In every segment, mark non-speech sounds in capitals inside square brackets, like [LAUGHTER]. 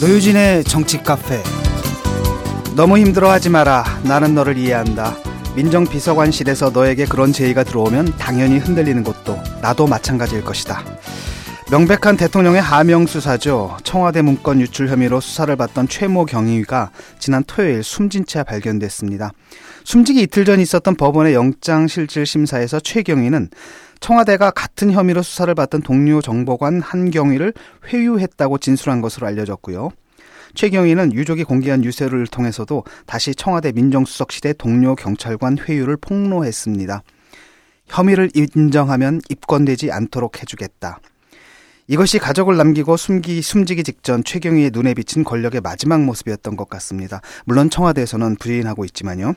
노유진의 정치 카페. 너무 힘들어하지 마라. 나는 너를 이해한다. 민정비서관실에서 너에게 그런 제의가 들어오면 당연히 흔들리는 것도 나도 마찬가지일 것이다. 명백한 대통령의 하명 수사죠. 청와대 문건 유출 혐의로 수사를 받던 최모 경위가 지난 토요일 숨진 채 발견됐습니다. 숨지기 이틀 전 있었던 법원의 영장실질 심사에서 최 경위는 청와대가 같은 혐의로 수사를 받던 동료 정보관 한경위를 회유했다고 진술한 것으로 알려졌고요. 최경희는 유족이 공개한 유세를 통해서도 다시 청와대 민정수석실의 동료 경찰관 회유를 폭로했습니다. 혐의를 인정하면 입건되지 않도록 해주겠다. 이것이 가족을 남기고 숨기, 숨지기 직전 최경희의 눈에 비친 권력의 마지막 모습이었던 것 같습니다. 물론 청와대에서는 부인하고 있지만요.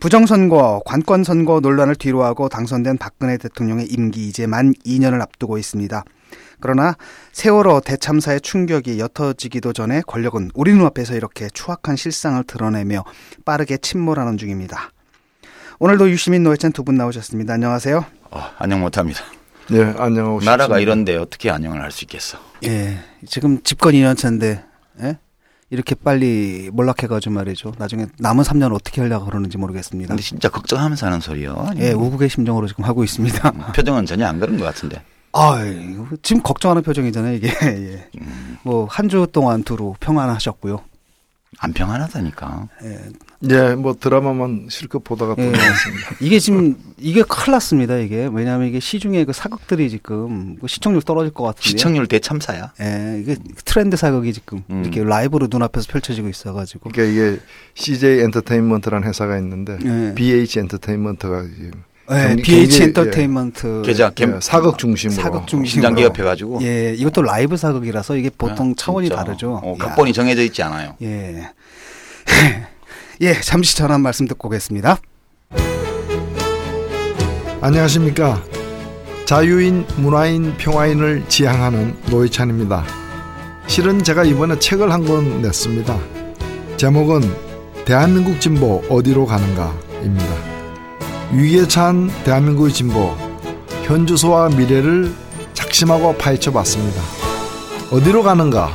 부정선거, 관권선거 논란을 뒤로하고 당선된 박근혜 대통령의 임기 이제 만 2년을 앞두고 있습니다. 그러나 세월호 대참사의 충격이 옅어지기도 전에 권력은 우리 눈앞에서 이렇게 추악한 실상을 드러내며 빠르게 침몰하는 중입니다. 오늘도 유시민 노회찬 두 분 나오셨습니다. 안녕하세요. 어, 안녕 못합니다. 네, 안녕하세요. 나라가 이런데 어떻게 안녕을 할 수 있겠어? 예, 지금 집권 2년 차인데 예? 이렇게 빨리 몰락해가지고 말이죠. 나중에 남은 3년 어떻게 하려고 그러는지 모르겠습니다. 근데 진짜 걱정하면서 하는 소리요. 예, 우국의 심정으로 지금 하고 있습니다. 음, 표정은 전혀 안 그런 것 같은데. 아, 지금 걱정하는 표정이잖아요, 이게. [LAUGHS] 예. 음. 뭐한 주 동안 두루 평안하셨고요. 안 평안하다니까. 예. 예, 뭐 드라마만 실컷 보다가 예. 보냈습니다. [LAUGHS] 이게 지금 이게 큰일 났습니다, 이게. 왜냐하면 이게 시중에 그 사극들이 지금 그 시청률 떨어질 것 같은데. 시청률 대참사야. 예, 이게 트렌드 사극이 지금 음. 이렇게 라이브로 눈앞에서 펼쳐지고 있어가지고. 그러니까 이게 CJ 엔터테인먼트라는 회사가 있는데 예. BH 엔터테인먼트가 지금 예, 경기- BH 경기- 엔터테인먼트. 계좌 예, 사극 중심으로 사극 중심으로. 신장 기업해가지고. 예, 이것도 라이브 사극이라서 이게 보통 아, 차원이 진짜. 다르죠. 어, 야. 각본이 정해져 있지 않아요. 예. [LAUGHS] 예, 잠시 전한 말씀 듣고 오겠습니다. 안녕하십니까. 자유인, 문화인, 평화인을 지향하는 노회찬입니다. 실은 제가 이번에 책을 한 권 냈습니다. 제목은 대한민국 진보 어디로 가는가입니다. 위기에 찬 대한민국의 진보, 현 주소와 미래를 작심하고 파헤쳐 봤습니다. 어디로 가는가?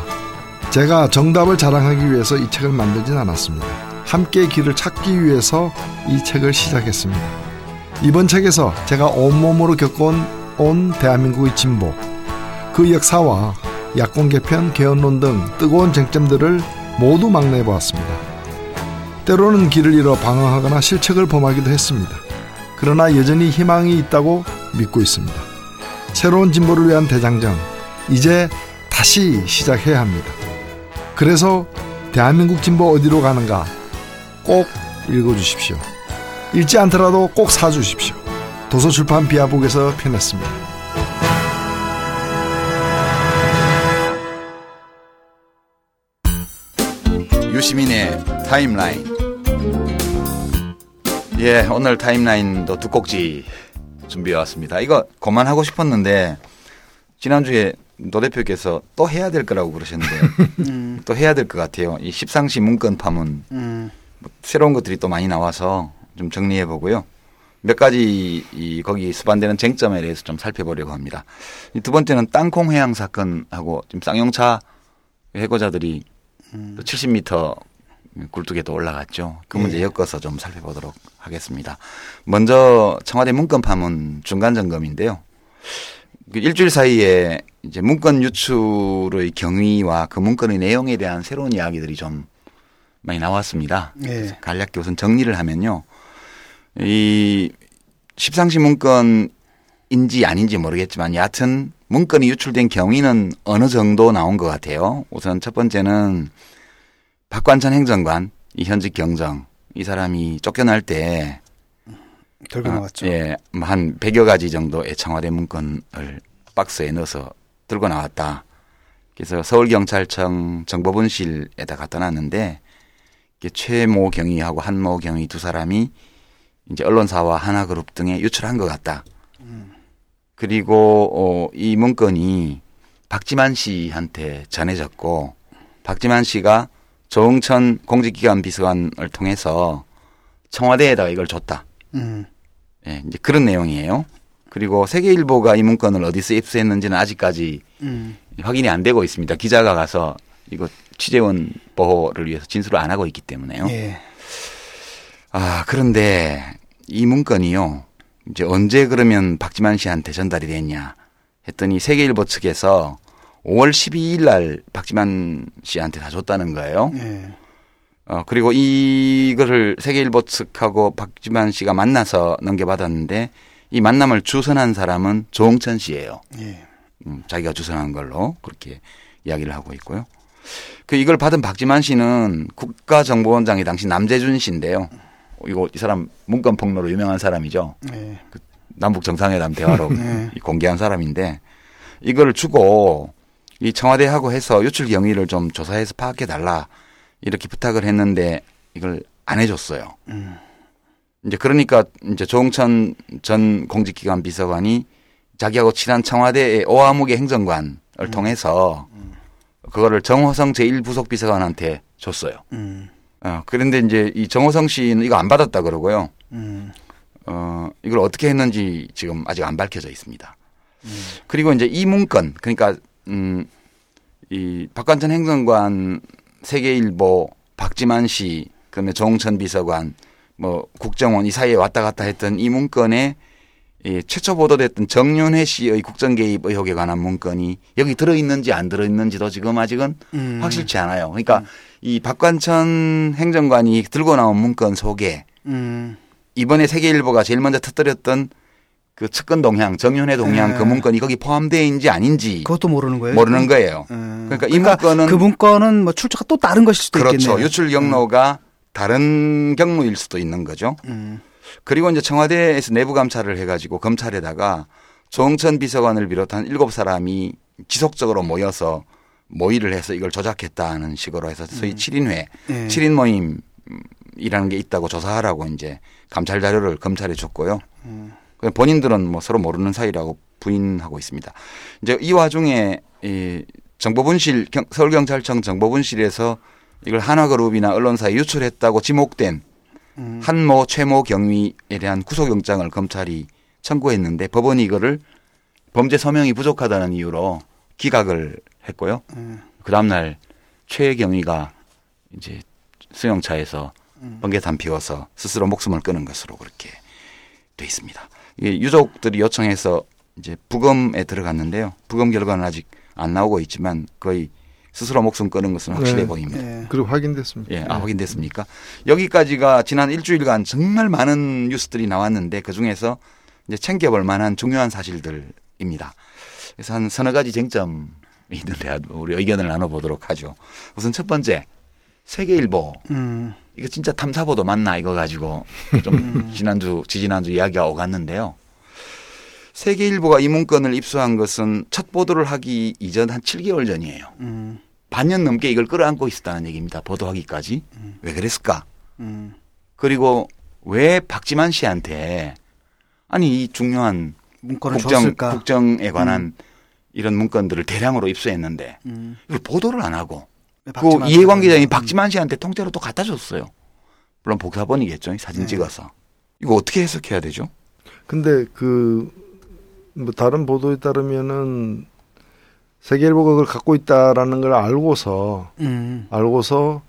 제가 정답을 자랑하기 위해서 이 책을 만들진 않았습니다. 함께 길을 찾기 위해서 이 책을 시작했습니다. 이번 책에서 제가 온몸으로 겪어온 온 대한민국의 진보, 그 역사와 야권 개편, 개헌론 등 뜨거운 쟁점들을 모두 막내해 보았습니다. 때로는 길을 잃어 방황하거나 실책을 범하기도 했습니다. 그러나 여전히 희망이 있다고 믿고 있습니다. 새로운 진보를 위한 대장정, 이제 다시 시작해야 합니다. 그래서 대한민국 진보 어디로 가는가 꼭 읽어주십시오. 읽지 않더라도 꼭 사주십시오. 도서출판 비아북에서 펴냈습니다. 유시민의 타임라인. 예, 오늘 타임라인도 두 꼭지 준비해 왔습니다. 이거 그만하고 싶었는데 지난주에 노 대표께서 또 해야 될 거라고 그러셨는데 [LAUGHS] 음, 또 해야 될 것 같아요. 이 십상시 문건 파문 음, 뭐 새로운 것들이 또 많이 나와서 좀 정리해 보고요. 몇 가지 이 거기 수반되는 쟁점에 대해서 좀 살펴보려고 합니다. 이두 번째는 땅콩 회항 사건하고 지금 쌍용차 해고자들이 음. 70m 굴뚝에도 올라갔죠. 그 문제 예. 엮어서 좀 살펴보도록 하겠습니다. 먼저 청와대 문건 파문 중간 점검인데요. 그 일주일 사이에 이제 문건 유출의 경위와 그 문건의 내용에 대한 새로운 이야기들이 좀 많이 나왔습니다. 예. 간략히 우선 정리를 하면요. 이 십상시 문건인지 아닌지 모르겠지만 여하튼 문건이 유출된 경위는 어느 정도 나온 것 같아요. 우선 첫 번째는 박관천 행정관, 이 현직 경정, 이 사람이 쫓겨날 때 들고 아, 나왔죠. 예, 뭐한 100여 가지 정도의 청와대 문건을 박스에 넣어서 들고 나왔다. 그래서 서울경찰청 정보분실에다 갖다 놨는데 최모 경위하고 한모 경위 두 사람이 이제 언론사와 하나그룹 등에 유출한 것 같다. 그리고 어, 이 문건이 박지만 씨한테 전해졌고 박지만 씨가 조응천 공직기관 비서관을 통해서 청와대에다가 이걸 줬다. 음, 예, 이제 그런 내용이에요. 그리고 세계일보가 이 문건을 어디서 입수했는지는 아직까지 음, 확인이 안 되고 있습니다. 기자가 가서 이거 취재원 보호를 위해서 진술을 안 하고 있기 때문에요. 예. 아, 그런데 이 문건이요. 이제 언제 그러면 박지만 씨한테 전달이 됐냐 했더니 세계일보 측에서 5월 12일 날 박지만 씨한테 다 줬다는 거예요. 예. 어, 그리고 이거를 세계일보 측하고 박지만 씨가 만나서 넘겨받았는데 이 만남을 주선한 사람은 조홍천 씨예요. 예. 음, 자기가 주선한 걸로 그렇게 이야기를 하고 있고요. 그 이걸 받은 박지만 씨는 국가정보원장이 당시 남재준 씨인데요. 이거 이 사람 문건 폭로로 유명한 사람이죠. 예. 남북 정상회담 대화로 [LAUGHS] 네. 공개한 사람인데 이걸 주고 이 청와대하고 해서 유출 경위를 좀 조사해서 파악해 달라 이렇게 부탁을 했는데 이걸 안 해줬어요. 음. 이제 그러니까 이제 조홍천 전 공직기관 비서관이 자기하고 친한 청와대의 오아무개 행정관을 음. 통해서 그거를 정호성 제1부속 비서관한테 줬어요. 음. 어, 그런데 이제 이 정호성 씨는 이거 안 받았다 그러고요. 음. 어, 이걸 어떻게 했는지 지금 아직 안 밝혀져 있습니다. 그리고 이제 이 문건, 그러니까, 음, 이 박관천 행정관, 세계일보, 박지만 씨, 그다음에 정천 비서관, 뭐 국정원 이 사이에 왔다 갔다 했던 이 문건에 이 최초 보도됐던 정윤회 씨의 국정 개입 의혹에 관한 문건이 여기 들어 있는지 안 들어 있는지도 지금 아직은 음. 확실치 않아요. 그러니까 이 박관천 행정관이 들고 나온 문건 속에 음. 이번에 세계일보가 제일 먼저 터뜨렸던 그 측근 동향, 정윤회 동향 네. 그 문건이 거기 포함되어 있는지 아닌지 그것도 모르는 거예요. 모르는 거예요. 음. 그러니까 이 문건은 그 문건은 뭐 출처가 또 다른 것일 수도 그렇죠. 있겠네요. 유출 경로가 다른 경로일 수도 있는 거죠. 음. 그리고 이제 청와대에서 내부 감찰을 해가지고 검찰에다가 조홍천 비서관을 비롯한 일곱 사람이 지속적으로 모여서 모의를 해서 이걸 조작했다는 식으로 해서 소위 칠인회 예. 칠인 모임이라는 게 있다고 조사하라고 이제 감찰 자료를 검찰에 줬고요. 음. 그냥 본인들은 뭐 서로 모르는 사이라고 부인하고 있습니다. 이제 이 와중에 이 정보분실 경- 서울경찰청 정보분실에서 이걸 한화그룹이나 언론사에 유출했다고 지목된 음. 한모 최모 경위에 대한 구속영장을 검찰이 청구했는데 법원이 이거를 범죄 서명이 부족하다는 이유로 기각을 했고요. 음. 그 다음날 최 경위가 이제 수용차에서 음. 번개탄 피워서 스스로 목숨을 끊은 것으로 그렇게 돼 있습니다. 이게 유족들이 요청해서 이제 부검에 들어갔는데요. 부검 결과는 아직 안 나오고 있지만 거의 스스로 목숨 끊은 것은 확실해 네. 보입니다. 예. 그리고 확인됐습니다. 예, 아, 확인됐습니까? 여기까지가 지난 일주일간 정말 많은 뉴스들이 나왔는데 그 중에서 이제 챙겨볼 만한 중요한 사실들입니다. 그래서 한 서너 가지 쟁점이 있는데 우리 의견을 나눠보도록 하죠. 우선 첫 번째, 세계일보. 음. 이거 진짜 탐사보도 맞나 이거 가지고 좀 지난주, 지지난주 이야기가 오갔는데요. 세계일보가 이 문건을 입수한 것은 첫 보도를 하기 이전 한 7개월 전이에요. 음. 반년 넘게 이걸 끌어안고 있었다는 얘기입니다. 보도하기까지. 왜 그랬을까? 음. 그리고 왜 박지만 씨한테 아니 이 중요한 국정 줬을까? 국정에 관한 이런 문건들을 대량으로 입수했는데 음. 이걸 보도를 안 하고 왜 그 박지만 이해관계자인 박지만 씨한테 통째로 또 갖다 줬어요. 물론 복사본이겠죠. 사진 네. 찍어서. 이거 어떻게 해석해야 되죠? 근데 그 뭐 다른 보도에 따르면은 세계일보가 그걸 갖고 있다라는 걸 알고서 음. 알고서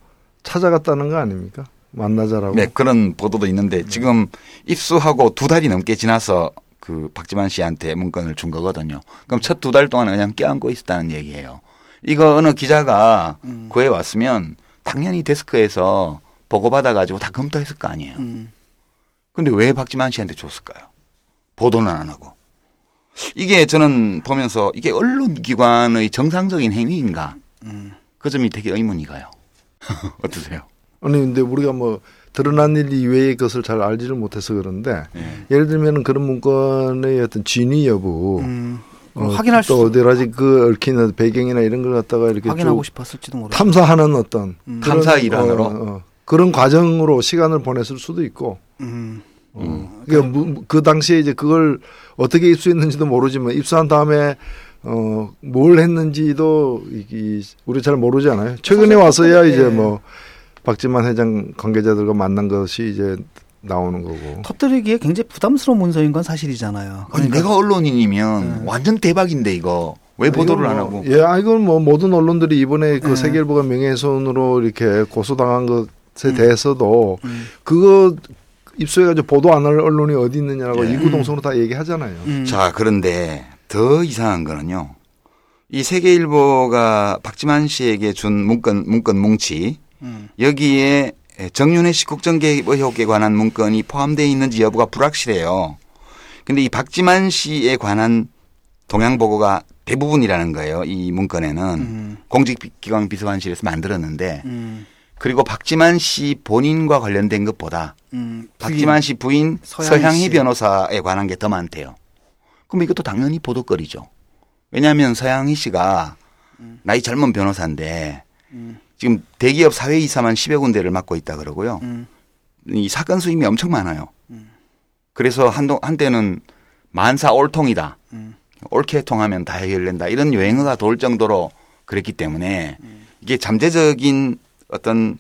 찾아갔다는 거 아닙니까? 만나자라고. 네, 그런 보도도 있는데 지금 입수하고 두 달이 넘게 지나서 그 박지만 씨한테 문건을 준 거거든요. 그럼 첫 두 달 동안 그냥 껴안고 있었다는 얘기예요. 이거 어느 기자가 음. 구해 왔으면 당연히 데스크에서 보고받아 가지고 다 검토했을 거 아니에요. 음. 근데 왜 박지만 씨한테 줬을까요? 보도는 안 하고. 이게 저는 보면서 이게 언론기관의 정상적인 행위인가? 음. 그 점이 되게 의문이 가요. [LAUGHS] 어떠세요? 아니 근데 우리가 뭐 드러난 일 이외의 것을 잘 알지를 못해서 그런데 예. 예를 들면 그런 문건의 어떤 진위 여부 음. 어, 확인할 수 또 어디 가지 그 얽힌 배경이나 이런 걸 갖다가 이렇게 확인하고 쭉 싶었을지도 모르. 탐사하는 어떤 음. 그런, 탐사 일환으로? 어, 어, 그런 과정으로 시간을 보냈을 수도 있고 음. 음. 그러니까 무- 그 당시에 이제 그걸 어떻게 입수했는지도 모르지만 입수한 다음에 어 뭘 했는지도 이, 이 우리 잘 모르잖아요. 최근에 와서야 이제 예. 뭐 박지만 회장 관계자들과 만난 것이 이제 나오는 거고. 터뜨리기에 굉장히 부담스러운 문서인 건 사실이잖아요. 아니 그러니까 내가 언론인이면 네. 완전 대박인데 이거 왜 보도를 이건 안 뭐, 하고? 예, 아, 이건 뭐 모든 언론들이 이번에 그 네. 세계일보가 명예훼손으로 이렇게 고소당한 것에 음. 대해서도 음. 그거 입수해가지고 보도 안 할 언론이 어디 있느냐라고 예. 이구동성으로 다 얘기하잖아요. 음. 자, 그런데 더 이상한 거는요. 이 세계일보가 박지만 씨에게 준 문건, 문건 뭉치, 음. 여기에 정윤회 씨 국정개입 의혹에 관한 문건이 포함되어 있는지 여부가 불확실해요. 근데 이 박지만 씨에 관한 동향 보고가 대부분이라는 거예요. 이 문건에는 음. 공직기관 비서관실에서 만들었는데 음. 그리고 박지만 씨 본인과 관련된 것보다 음. 박지만 씨 부인 서향희 씨. 변호사에 관한 게 더 많대요. 그럼 이것도 당연히 보도거리죠. 왜냐하면 서양희 씨가 나이 젊은 변호사인데 음. 지금 대기업 사회이사만 10여 군데를 맡고 있다 그러고요. 음. 이 사건 수임이 엄청 많아요. 음. 그래서 한동 한때는 만사 올통이다. 음. 옳게 통하면 다 해결된다. 이런 유행어가 돌 정도로 그랬기 때문에 음. 이게 잠재적인 어떤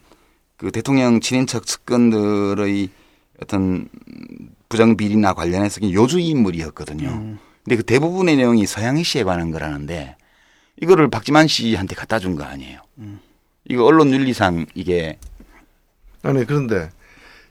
그 대통령 친인척 측근들의 어떤 부정 비리나 관련해서 요주 인물이었거든요. 음. 근데 그 대부분의 내용이 서양희 씨에 관한 거라는데 이거를 박지만 씨한테 갖다 준 거 아니에요. 음. 이거 언론 윤리상 이게 아니 그런데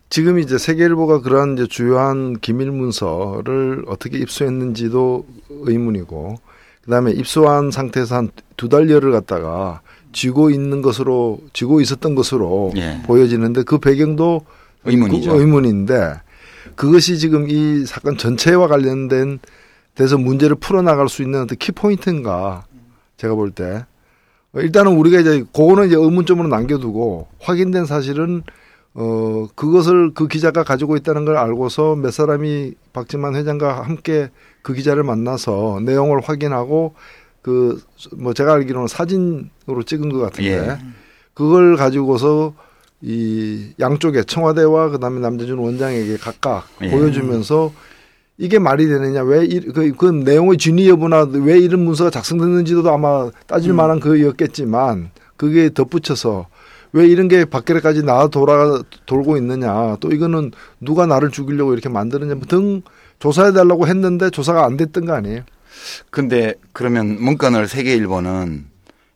지금 이제 세계일보가 그러한 이제 주요한 기밀 문서를 어떻게 입수했는지도 의문이고 그다음에 입수한 상태에서 한 두 달여를 갖다가 쥐고 있는 것으로 쥐고 있었던 것으로 예. 보여지는데 그 배경도 의문이죠. 그 의문인데 그것이 지금 이 사건 전체와 관련된 돼서 문제를 풀어나갈 수 있는 어떤 키포인트인가 제가 볼 때 일단은 우리가 이제 그거는 이제 의문점으로 남겨두고 확인된 사실은 어 그것을 그 기자가 가지고 있다는 걸 알고서 몇 사람이 박지만 회장과 함께 그 기자를 만나서 내용을 확인하고 그 뭐 제가 알기로는 사진으로 찍은 것 같은데 예. 그걸 가지고서 이 양쪽에 청와대와 그다음에 남재준 원장에게 각각 예. 보여주면서 이게 말이 되느냐 왜그 그 내용의 진위 여부나 왜 이런 문서가 작성됐는지도 아마 따질 음. 만한 그였겠지만 그게 덧붙여서 왜 이런 게 밖에까지 나와 돌아 돌고 있느냐 또 이거는 누가 나를 죽이려고 이렇게 만드느냐 등 조사해 달라고 했는데 조사가 안 됐던 거 아니에요? 근데 그러면 문건을 세계일보는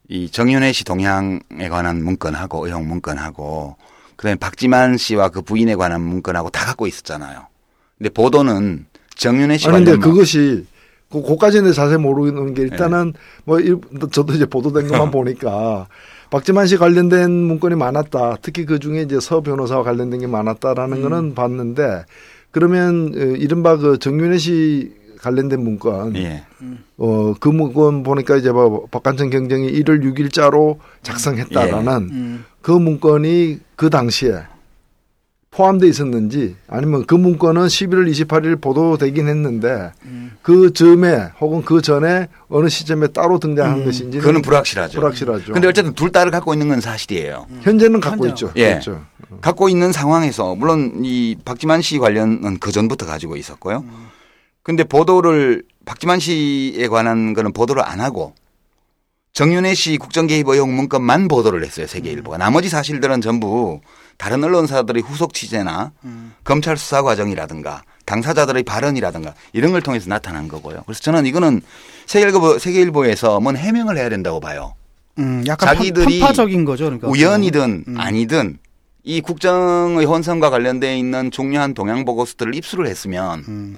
이 정윤회 씨 동향에 관한 문건하고 의혹 문건하고 그다음에 박지만 씨와 그 부인에 관한 문건하고 다 갖고 있었잖아요. 근데 보도는 정윤회 씨 아니 근데 그것이 그 고까지는 자세히 모르는 게 일단은 뭐 일, 저도 이제 보도된 것만 보니까 박지만 씨 관련된 문건이 많았다. 특히 그 중에 이제 서 변호사와 관련된 게 많았다라는 거는 봤는데 그러면 어, 이른바 그 정윤회 씨 관련된 문건 예. 어 그 문건 보니까 이제 뭐 박관청 경쟁이 1월 6일자로 작성했다라는 음. 그 문건이 그 당시에 포함돼 있었는지 아니면 그 문건은 11월 28일 보도되긴 했는데 음. 그 즈음에 혹은 그 전에 어느 시점에 따로 등장한 음. 것인지 그거는 불확실하죠. 불확실하죠. 근데 어쨌든 둘 다를 갖고 있는 건 사실이에요. 현재는 갖고 현재. 있죠. 예. 그렇죠. 갖고 있는 상황에서 물론 이 박지만 씨 관련은 그 전부터 가지고 있었고요. 근데 보도를 박지만 씨에 관한 거는 보도를 안 하고 정윤혜 씨 국정개입 의혹 문건만 보도를 했어요 세계일보가. 나머지 사실들은 전부 다른 언론사들의 후속 취재나 음. 검찰 수사 과정이라든가 당사자들의 발언이라든가 이런 걸 통해서 나타난 거고요. 그래서 저는 이거는 세계일보, 세계일보에서 뭔 해명을 해야 된다고 봐요. 음, 약간 자기들이 편, 파적인 거죠. 그러니까 우연이든 음. 아니든 이 국정의 혼선과 관련돼 있는 중요한 동향 보고서들을 입수를 했으면 음.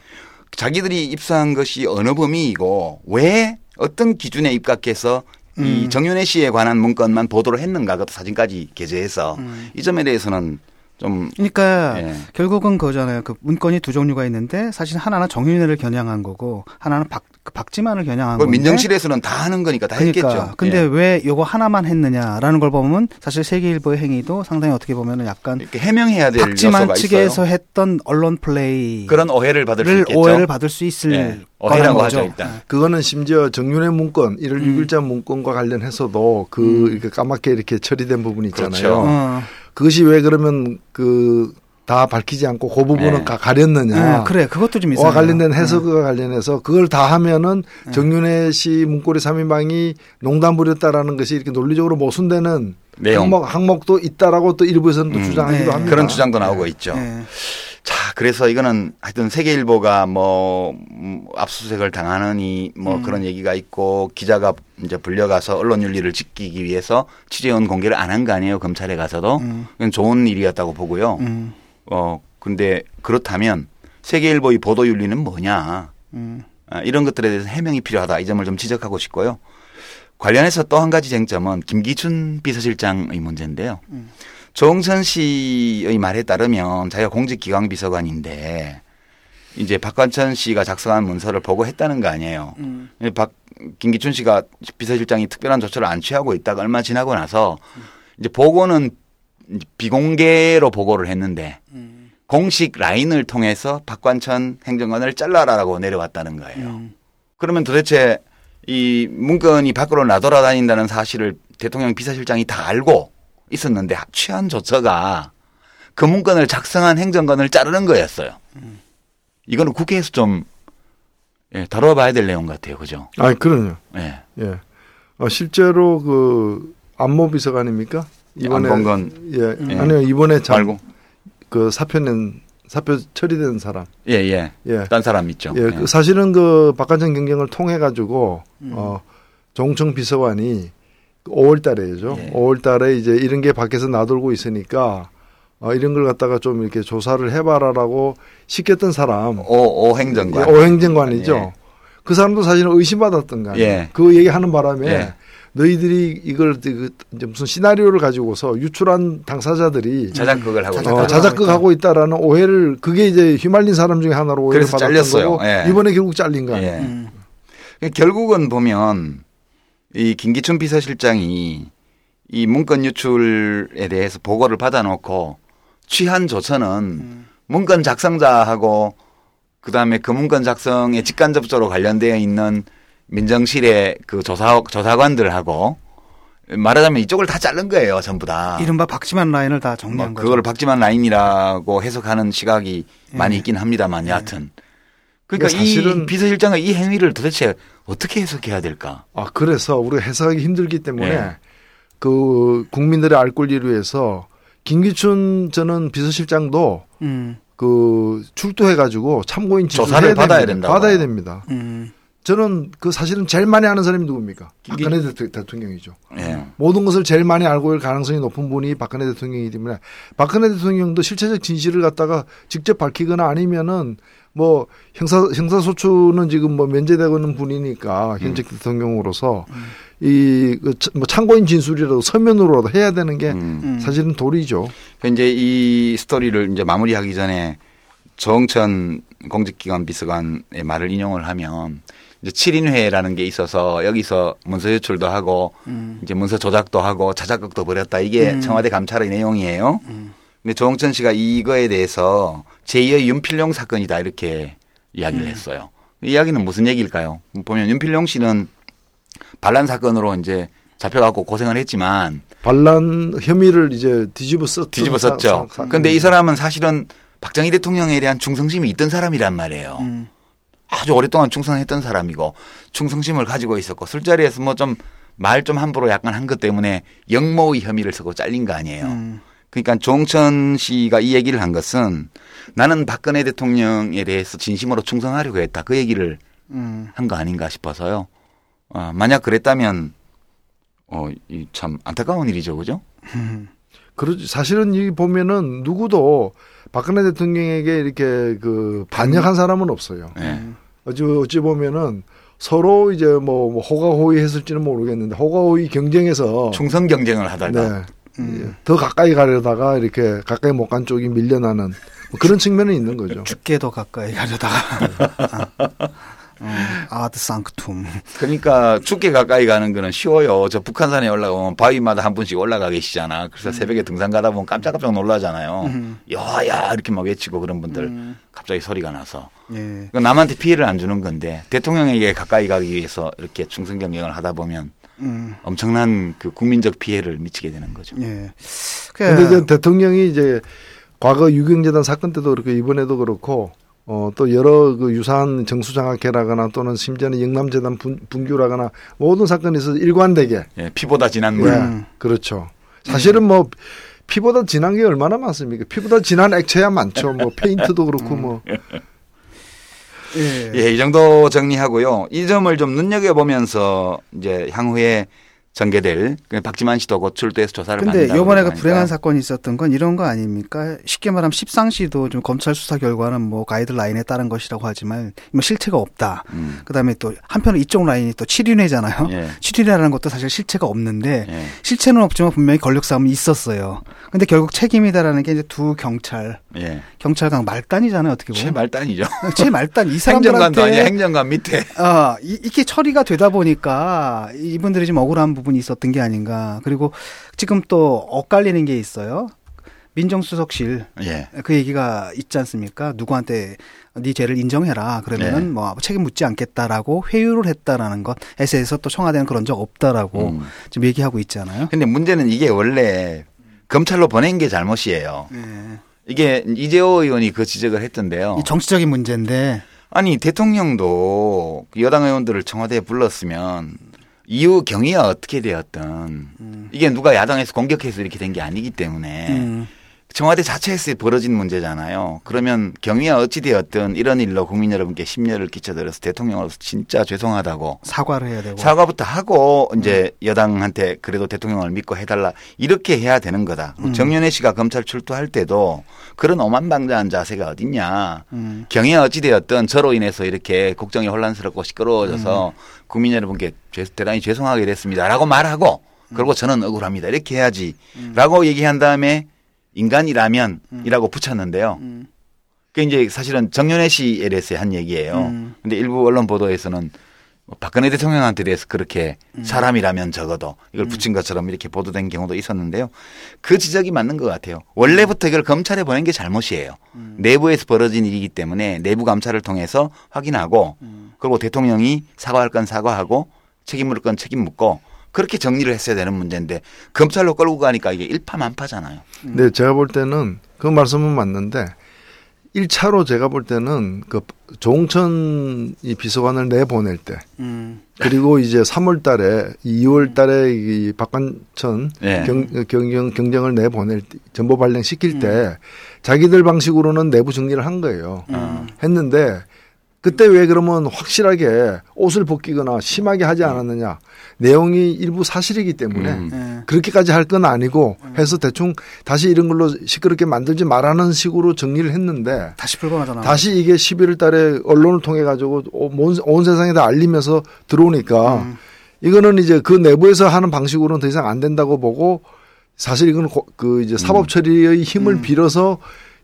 자기들이 입수한 것이 어느 범위이고 왜 어떤 기준에 입각해서 이 음. 정윤혜 씨에 관한 문건만 보도를 했는가 그것도 사진까지 게재해서 음. 이 점에 대해서는 좀 그러니까 예. 결국은 그거잖아요. 그 문건이 두 종류가 있는데 사실 하나는 정윤회를 겨냥한 거고 하나는 박, 그 박지만을 겨냥한 뭐 건데. 민정실에서는 다 하는 거니까 다 그러니까 했겠죠. 근데 예. 왜 요거 하나만 했느냐라는 걸 보면 사실 세계일보의 행위도 상당히 어떻게 보면은 약간 이렇게 해명해야 될 박지만 측에서 있어요. 했던 언론 플레이 그런 오해를 받을 수를 있겠죠. 오해를 받을 수 있을 예. 거라는 오해라고 거죠. 하죠 일단. 그거는 심지어 정윤의 문건 1월 음. 6일자 문건과 관련해서도 그 이렇게 까맣게 이렇게 처리된 부분이 있잖아요. 그렇죠. 어. 그것이 왜 그러면 그 다 밝히지 않고 그 부분은 네. 가 가렸느냐. 예, 그래 그것도 좀 있어요. 와 관련된 해석과 관련해서 그걸 다 하면은 네. 정윤혜 씨 문고리 3인방이 농담 부렸다라는 것이 이렇게 논리적으로 모순되는 내용. 항목, 항목도 있다라고 또 일부에서는 또 음. 주장하기도 네. 합니다. 그런 주장도 나오고 있죠. 그래서 이거는 하여튼 세계일보가 뭐 음, 압수수색을 당하느니 음. 뭐 그런 얘기가 있고 기자가 이제 불려가서 언론 윤리를 지키기 위해서 취재원 공개를 안 한 거 아니에요 검찰에 가서도 음. 그건 좋은 일이었다고 보고요. 음. 어 근데 그렇다면 세계일보의 보도 윤리는 뭐냐 음. 아, 이런 것들에 대해서 해명이 필요하다 이 점을 좀 지적하고 싶고요. 관련해서 또 한 가지 쟁점은 김기춘 비서실장의 문제인데요. 음. 조홍천 씨의 말에 따르면 자기가 공직기강 비서관인데 이제 박관천 씨가 작성한 문서를 보고했다는 거 아니에요. 음. 박 김기춘 씨가 비서실장이 특별한 조처를 안 취하고 있다가 얼마 지나고 나서 이제 보고는 비공개로 보고를 했는데 음. 공식 라인을 통해서 박관천 행정관을 잘라라라고 내려왔다는 거예요. 음. 그러면 도대체 이 문건이 밖으로 나돌아다닌다는 사실을 대통령 비서실장이 다 알고 있었는데 취한 조처가 그 문건을 작성한 행정관을 자르는 거였어요. 이거는 국회에서 좀 예, 다뤄봐야 될 내용 같아요. 그죠? 아, 그럼요. 예. 예. 어, 실제로 그 안모 비서관입니까? 이번에 안봉건 예, 예. 아니요 이번에 참 말고 그 사표 낸 사표 처리된 사람. 예, 예. 예. 딴 사람 있죠. 예, 그 사실은 그 박관정 경쟁을 통해 가지고 음. 어 정청 비서관이 5월 달에죠. 예. 5월 달에 이제 이런 게 밖에서 나돌고 있으니까 어 이런 걸 갖다가 좀 이렇게 조사를 해 봐라라고 시켰던 사람 오, 오 행정관. 예, 오행정관이죠. 예. 그 사람도 사실은 의심받았던 거 아니에요. 예. 그 얘기하는 바람에 예. 너희들이 이걸 그 이제 무슨 시나리오를 가지고서 유출한 당사자들이 자작극을 하고 자작극. 어, 있다. 자작극 하고 있다라는 오해를 그게 이제 휘말린 사람 중에 하나로 오해를 그래서 받았던 잘렸어요. 거고 예. 이번에 결국 잘린 거 아니에요. 예. 음. 결국은 보면 이 김기춘 비서실장이 이 문건 유출에 대해서 보고를 받아놓고 취한 조처는 문건 작성자하고 그다음에 그 문건 작성에 직간접적으로 관련되어 있는 민정실의 그 조사 조사관들하고 말하자면 이쪽을 다 자른 거예요, 전부 다. 이른바 박지만 라인을 다뭐 정리한 거죠. 그걸 박지만 라인이라고 해석하는 시각이 많이 있긴 합니다만 여하튼. 그러니까 그러니까 사실은- 이 비서실장의 이 행위를 도대체 어떻게 해석해야 될까? 아 그래서 우리가 해석하기 힘들기 때문에 예. 그 국민들의 알 권리를 위해서 김기춘 저는 비서실장도 음. 그 출두해 가지고 참고인 지수를 조사를 받아야 됩니다. 된다고. 받아야 됩니다. 음. 저는 그 사실은 제일 많이 아는 사람이 누굽니까? 김기- 박근혜 대- 대통령이죠. 예. 모든 것을 제일 많이 알고 있을 가능성이 높은 분이 박근혜 대통령이기 때문에 박근혜 대통령도 실체적 진실을 갖다가 직접 밝히거나 아니면은 뭐 형사 형사 소추는 지금 뭐 면제되고 있는 분이니까 현직 대통령으로서 이뭐 참고인 진술이라도 서면으로라도 해야 되는 게 음. 음. 사실은 도리죠. 그 이제 이 스토리를 이제 마무리하기 전에 정천 공직기관 비서관의 말을 인용을 하면 이제 7인회라는 게 있어서 여기서 문서 유출도 하고 음. 이제 문서 조작도 하고 자작극도 벌였다. 이게 음. 청와대 감찰의 내용이에요. 근데 조홍천 씨가 이거에 대해서 제2의 윤필용 사건이다 이렇게 이야기를 했어요. 이 이야기는 무슨 얘기일까요? 보면 윤필용 씨는 반란 사건으로 이제 잡혀갖고 고생을 했지만 반란 혐의를 이제 뒤집어 썼 뒤집어 썼죠. 근데 이 사람은 사실은 박정희 대통령에 대한 충성심이 있던 사람이란 말이에요. 음. 아주 오랫동안 충성했던 사람이고 충성심을 가지고 있었고 술자리에서 뭐 좀 말좀 함부로 약간 한 것 때문에 영모의 혐의를 쓰고 잘린 거 아니에요. 음. 그러니까 조홍천 씨가 이 얘기를 한 것은 나는 박근혜 대통령에 대해서 진심으로 충성하려고 했다. 그 얘기를 음. 한거 아닌가 싶어서요. 어, 만약 그랬다면 어, 이 참 안타까운 일이죠. 그죠? [LAUGHS] 그렇지. 사실은 이 보면은 누구도 박근혜 대통령에게 이렇게 그 반역한 사람은 없어요. 예. 어찌, 어찌 보면은 서로 이제 뭐, 뭐 호가호위 했을지는 모르겠는데 호가호위 경쟁에서 충성 경쟁을 하다가 네. 예, 더 가까이 가려다가 이렇게 가까이 못 간 쪽이 밀려나는 뭐 그런 측면은 있는 거죠. 죽게 더 가까이 가려다가 아. [LAUGHS] 어, 아드 상크툼. 그러니까 죽게 가까이 가는 거는 쉬워요. 저 북한산에 올라가면 바위마다 한 분씩 올라가 계시잖아. 그래서 새벽에 등산 가다 보면 깜짝깜짝 놀라잖아요. 음. 야야 이렇게 막 외치고 그런 분들 음. 갑자기 소리가 나서 예. 남한테 피해를 안 주는 건데 대통령에게 가까이 가기 위해서 이렇게 충성 경쟁을 하다 보면 음. 엄청난 그 국민적 피해를 미치게 되는 거죠. 예. 근데 그 이제 대통령이 이제 과거 유경재단 사건 때도 그렇고 이번에도 그렇고 어, 또 여러 그 유사한 정수장학회라거나 또는 심지어는 영남재단 분, 분규라거나 모든 사건에서 일관되게 예, 피보다 진한 물. 예, 그렇죠. 사실은 뭐 피보다 진한 게 얼마나 많습니까? 피보다 진한 액체야 많죠. 뭐 페인트도 그렇고 뭐. 예. 예, 이 정도 정리하고요. 이 점을 좀 눈여겨보면서 이제 향후에 전개될 그 박지만 씨도 곧 출두해서 조사를 근데 받는다고 요번에 그 그러니까. 불행한 사건이 있었던 건 이런 거 아닙니까? 쉽게 말하면 십상시도 좀 검찰 수사 결과는 뭐 가이드라인에 따른 것이라고 하지만 뭐 실체가 없다. 음. 그다음에 또 한편으로 이쪽 라인이 또 7인회잖아요. 예. [LAUGHS] 7인회라는 것도 사실 실체가 없는데 예. 실체는 없지만 분명히 권력 싸움이 있었어요. 근데 결국 책임이다라는 게 이제 두 경찰, 예. 경찰관 말단이잖아요. 어떻게 보면. 최말단이죠. [LAUGHS] 제 말단 이 행정관도 아니야 사람들한테 행정관 밑에. 아, 이, 이게 처리가 되다 보니까 이분들이 좀 억울한 부분 이 있었던 게 아닌가. 그리고 지금 또 엇갈리는 게 있어요. 민정수석실 예. 그 얘기가 있지 않습니까? 누구한테 네 죄를 인정해라. 그러면은 네. 뭐 책임 묻지 않겠다라고 회유를 했다라는 것. 에서에서 또 청와대는 그런 적 없다라고 음. 지금 얘기하고 있잖아요. 근데 문제는 이게 원래 검찰로 보낸 게 잘못이에요. 네. 이게 이재호 의원이 그 지적을 했던데요. 이 정치적인 문제인데 아니 대통령도 그 여당 의원들을 청와대에 불렀으면 이후 경위가 어떻게 되었든 이게 누가 야당에서 공격해서 이렇게 된 게 아니기 때문에 음. 청와대 자체에서 벌어진 문제잖아요. 그러면 경위가 어찌 되었든 이런 일로 국민 여러분께 심려를 끼쳐드려서 대통령으로서 진짜 죄송하다고 사과를 해야 되고. 사과부터 하고 이제 여당한테 그래도 대통령을 믿고 해달라 이렇게 해야 되는 거다. 뭐 음. 정윤회 씨가 검찰 출두할 때도 그런 오만방자한 자세가 어딨냐. 음. 경위가 어찌 되었든 저로 인해서 이렇게 국정이 혼란스럽고 시끄러워져서 음. 국민 여러분께 죄- 대단히 죄송하게 됐습니다라고 말하고 그리고 저는 억울합니다 이렇게 해야지라고 얘기한 다음에 인간이라면이라고 붙였는데요. 음. 그 이제 사실은 정윤회 씨에 대해서 한 얘기예요. 음. 근데 일부 언론 보도에서는 뭐 박근혜 대통령한테 대해서 그렇게 음. 사람이라면 적어도 이걸 붙인 것처럼 이렇게 보도된 경우도 있었는데요. 그 지적이 맞는 것 같아요. 원래부터 이걸 검찰에 보낸 게 잘못이에요. 음. 내부에서 벌어진 일이기 때문에 내부 감찰을 통해서 확인하고 음. 그리고 대통령이 사과할 건 사과하고 책임 물을 건 책임 묻고 그렇게 정리를 했어야 되는 문제인데 검찰로 끌고 가니까 이게 일파만파잖아요. 네, 제가 볼 때는 그 말씀은 맞는데 1차로 제가 볼 때는 그 조홍천 이 비서관을 내보낼 때 음. 그리고 이제 3월 달에 2월 달에 이 박관천 네. 경, 경정, 경정을 내보낼 때, 정보 발령 시킬 때 자기들 방식으로는 내부 정리를 한 거예요. 음. 했는데 그때 왜 그러면 확실하게 옷을 벗기거나 심하게 하지 않았느냐. 내용이 일부 사실이기 때문에 음. 예. 그렇게까지 할 건 아니고 해서 대충 다시 이런 걸로 시끄럽게 만들지 말라는 식으로 정리를 했는데 다시 불거나잖아. 다시 이게 11월 달에 언론을 통해 가지고 온, 온 세상에 다 알리면서 들어오니까 음. 이거는 이제 그 내부에서 하는 방식으로는 더 이상 안 된다고 보고 사실 이건 고- 그 이제 사법 처리의 힘을 음. 빌어서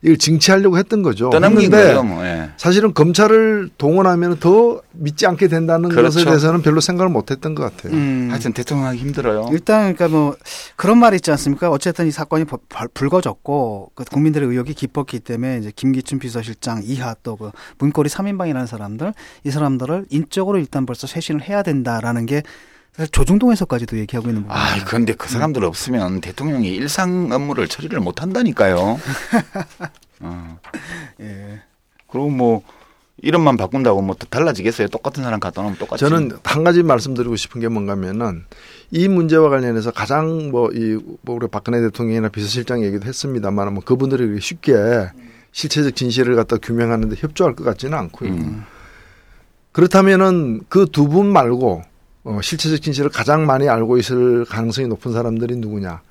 이걸 징치하려고 했던 거죠. 떠넘긴 했는데 거죠. 뭐. 예. 사실은 검찰을 동원하면 더 믿지 않게 된다는 그렇죠. 것에 대해서는 별로 생각을 못 했던 것 같아요. 음. 하여튼 대통령 하기 힘들어요. 일단 그러니까 뭐 그런 말 있지 않습니까? 어쨌든 이 사건이 불거졌고 그 국민들의 의혹이 깊었기 때문에 이제 김기춘 비서실장 이하 또 그 문고리 3인방이라는 사람들 이 사람들을 인적으로 일단 벌써 쇄신을 해야 된다라는 게 사실 조중동에서까지도 얘기하고 있는 부분이에요. 아, 그런데 그 사람들 없으면 대통령이 일상 업무를 처리를 못 한다니까요. [LAUGHS] 어. 예. 그리고 그리고 뭐 이름만 바꾼다고 뭐 달라지겠어요? 똑같은 사람 갖다 놓으면 똑같이. 저는 한 가지 말씀드리고 싶은 게 뭔가면은 이 문제와 관련해서 가장 뭐이 뭐 우리 박근혜 대통령이나 비서실장 얘기도 했습니다만 뭐 그분들이 쉽게 실체적 진실을 갖다 규명하는데 협조할 것 같지는 않고요. 음. 그렇다면은 그 두 분 말고 어, 실체적 진실을 가장 많이 알고 있을 가능성이 높은 사람들이 누구냐?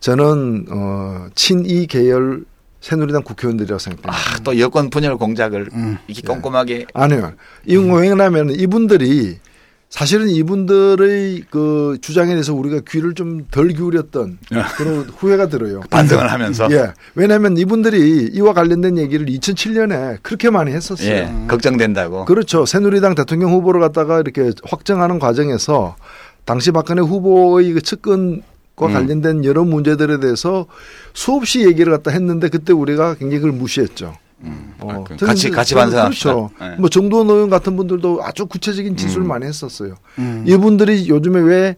저는 어, 친이 계열 새누리당 국회의원들이라고 생각합니다. 아, 또 여권 분열 공작을 음. 이렇게 꼼꼼하게 아니요. 이건 왜냐하면 이분들이 사실은 이분들의 그 주장에 대해서 우리가 귀를 좀 덜 기울였던 그런 후회가 들어요. 반성을 하면서 예. 왜냐하면 이분들이 이와 관련된 얘기를 2007년에 그렇게 많이 했었어요. 예, 걱정된다고. 그렇죠. 새누리당 대통령 후보를 갖다가 이렇게 확정하는 과정에서 당시 박근혜 후보의 그 측근과 음. 관련된 여러 문제들에 대해서 수없이 얘기를 갖다 했는데 그때 우리가 굉장히 그걸 무시했죠. 음. 어, 아, 그 같이 이제 같이 저는 반성합시다. 그렇죠. 예. 뭐 정도원 의원 같은 분들도 아주 구체적인 진술을 음. 많이 했었어요. 음. 이분들이 요즘에 왜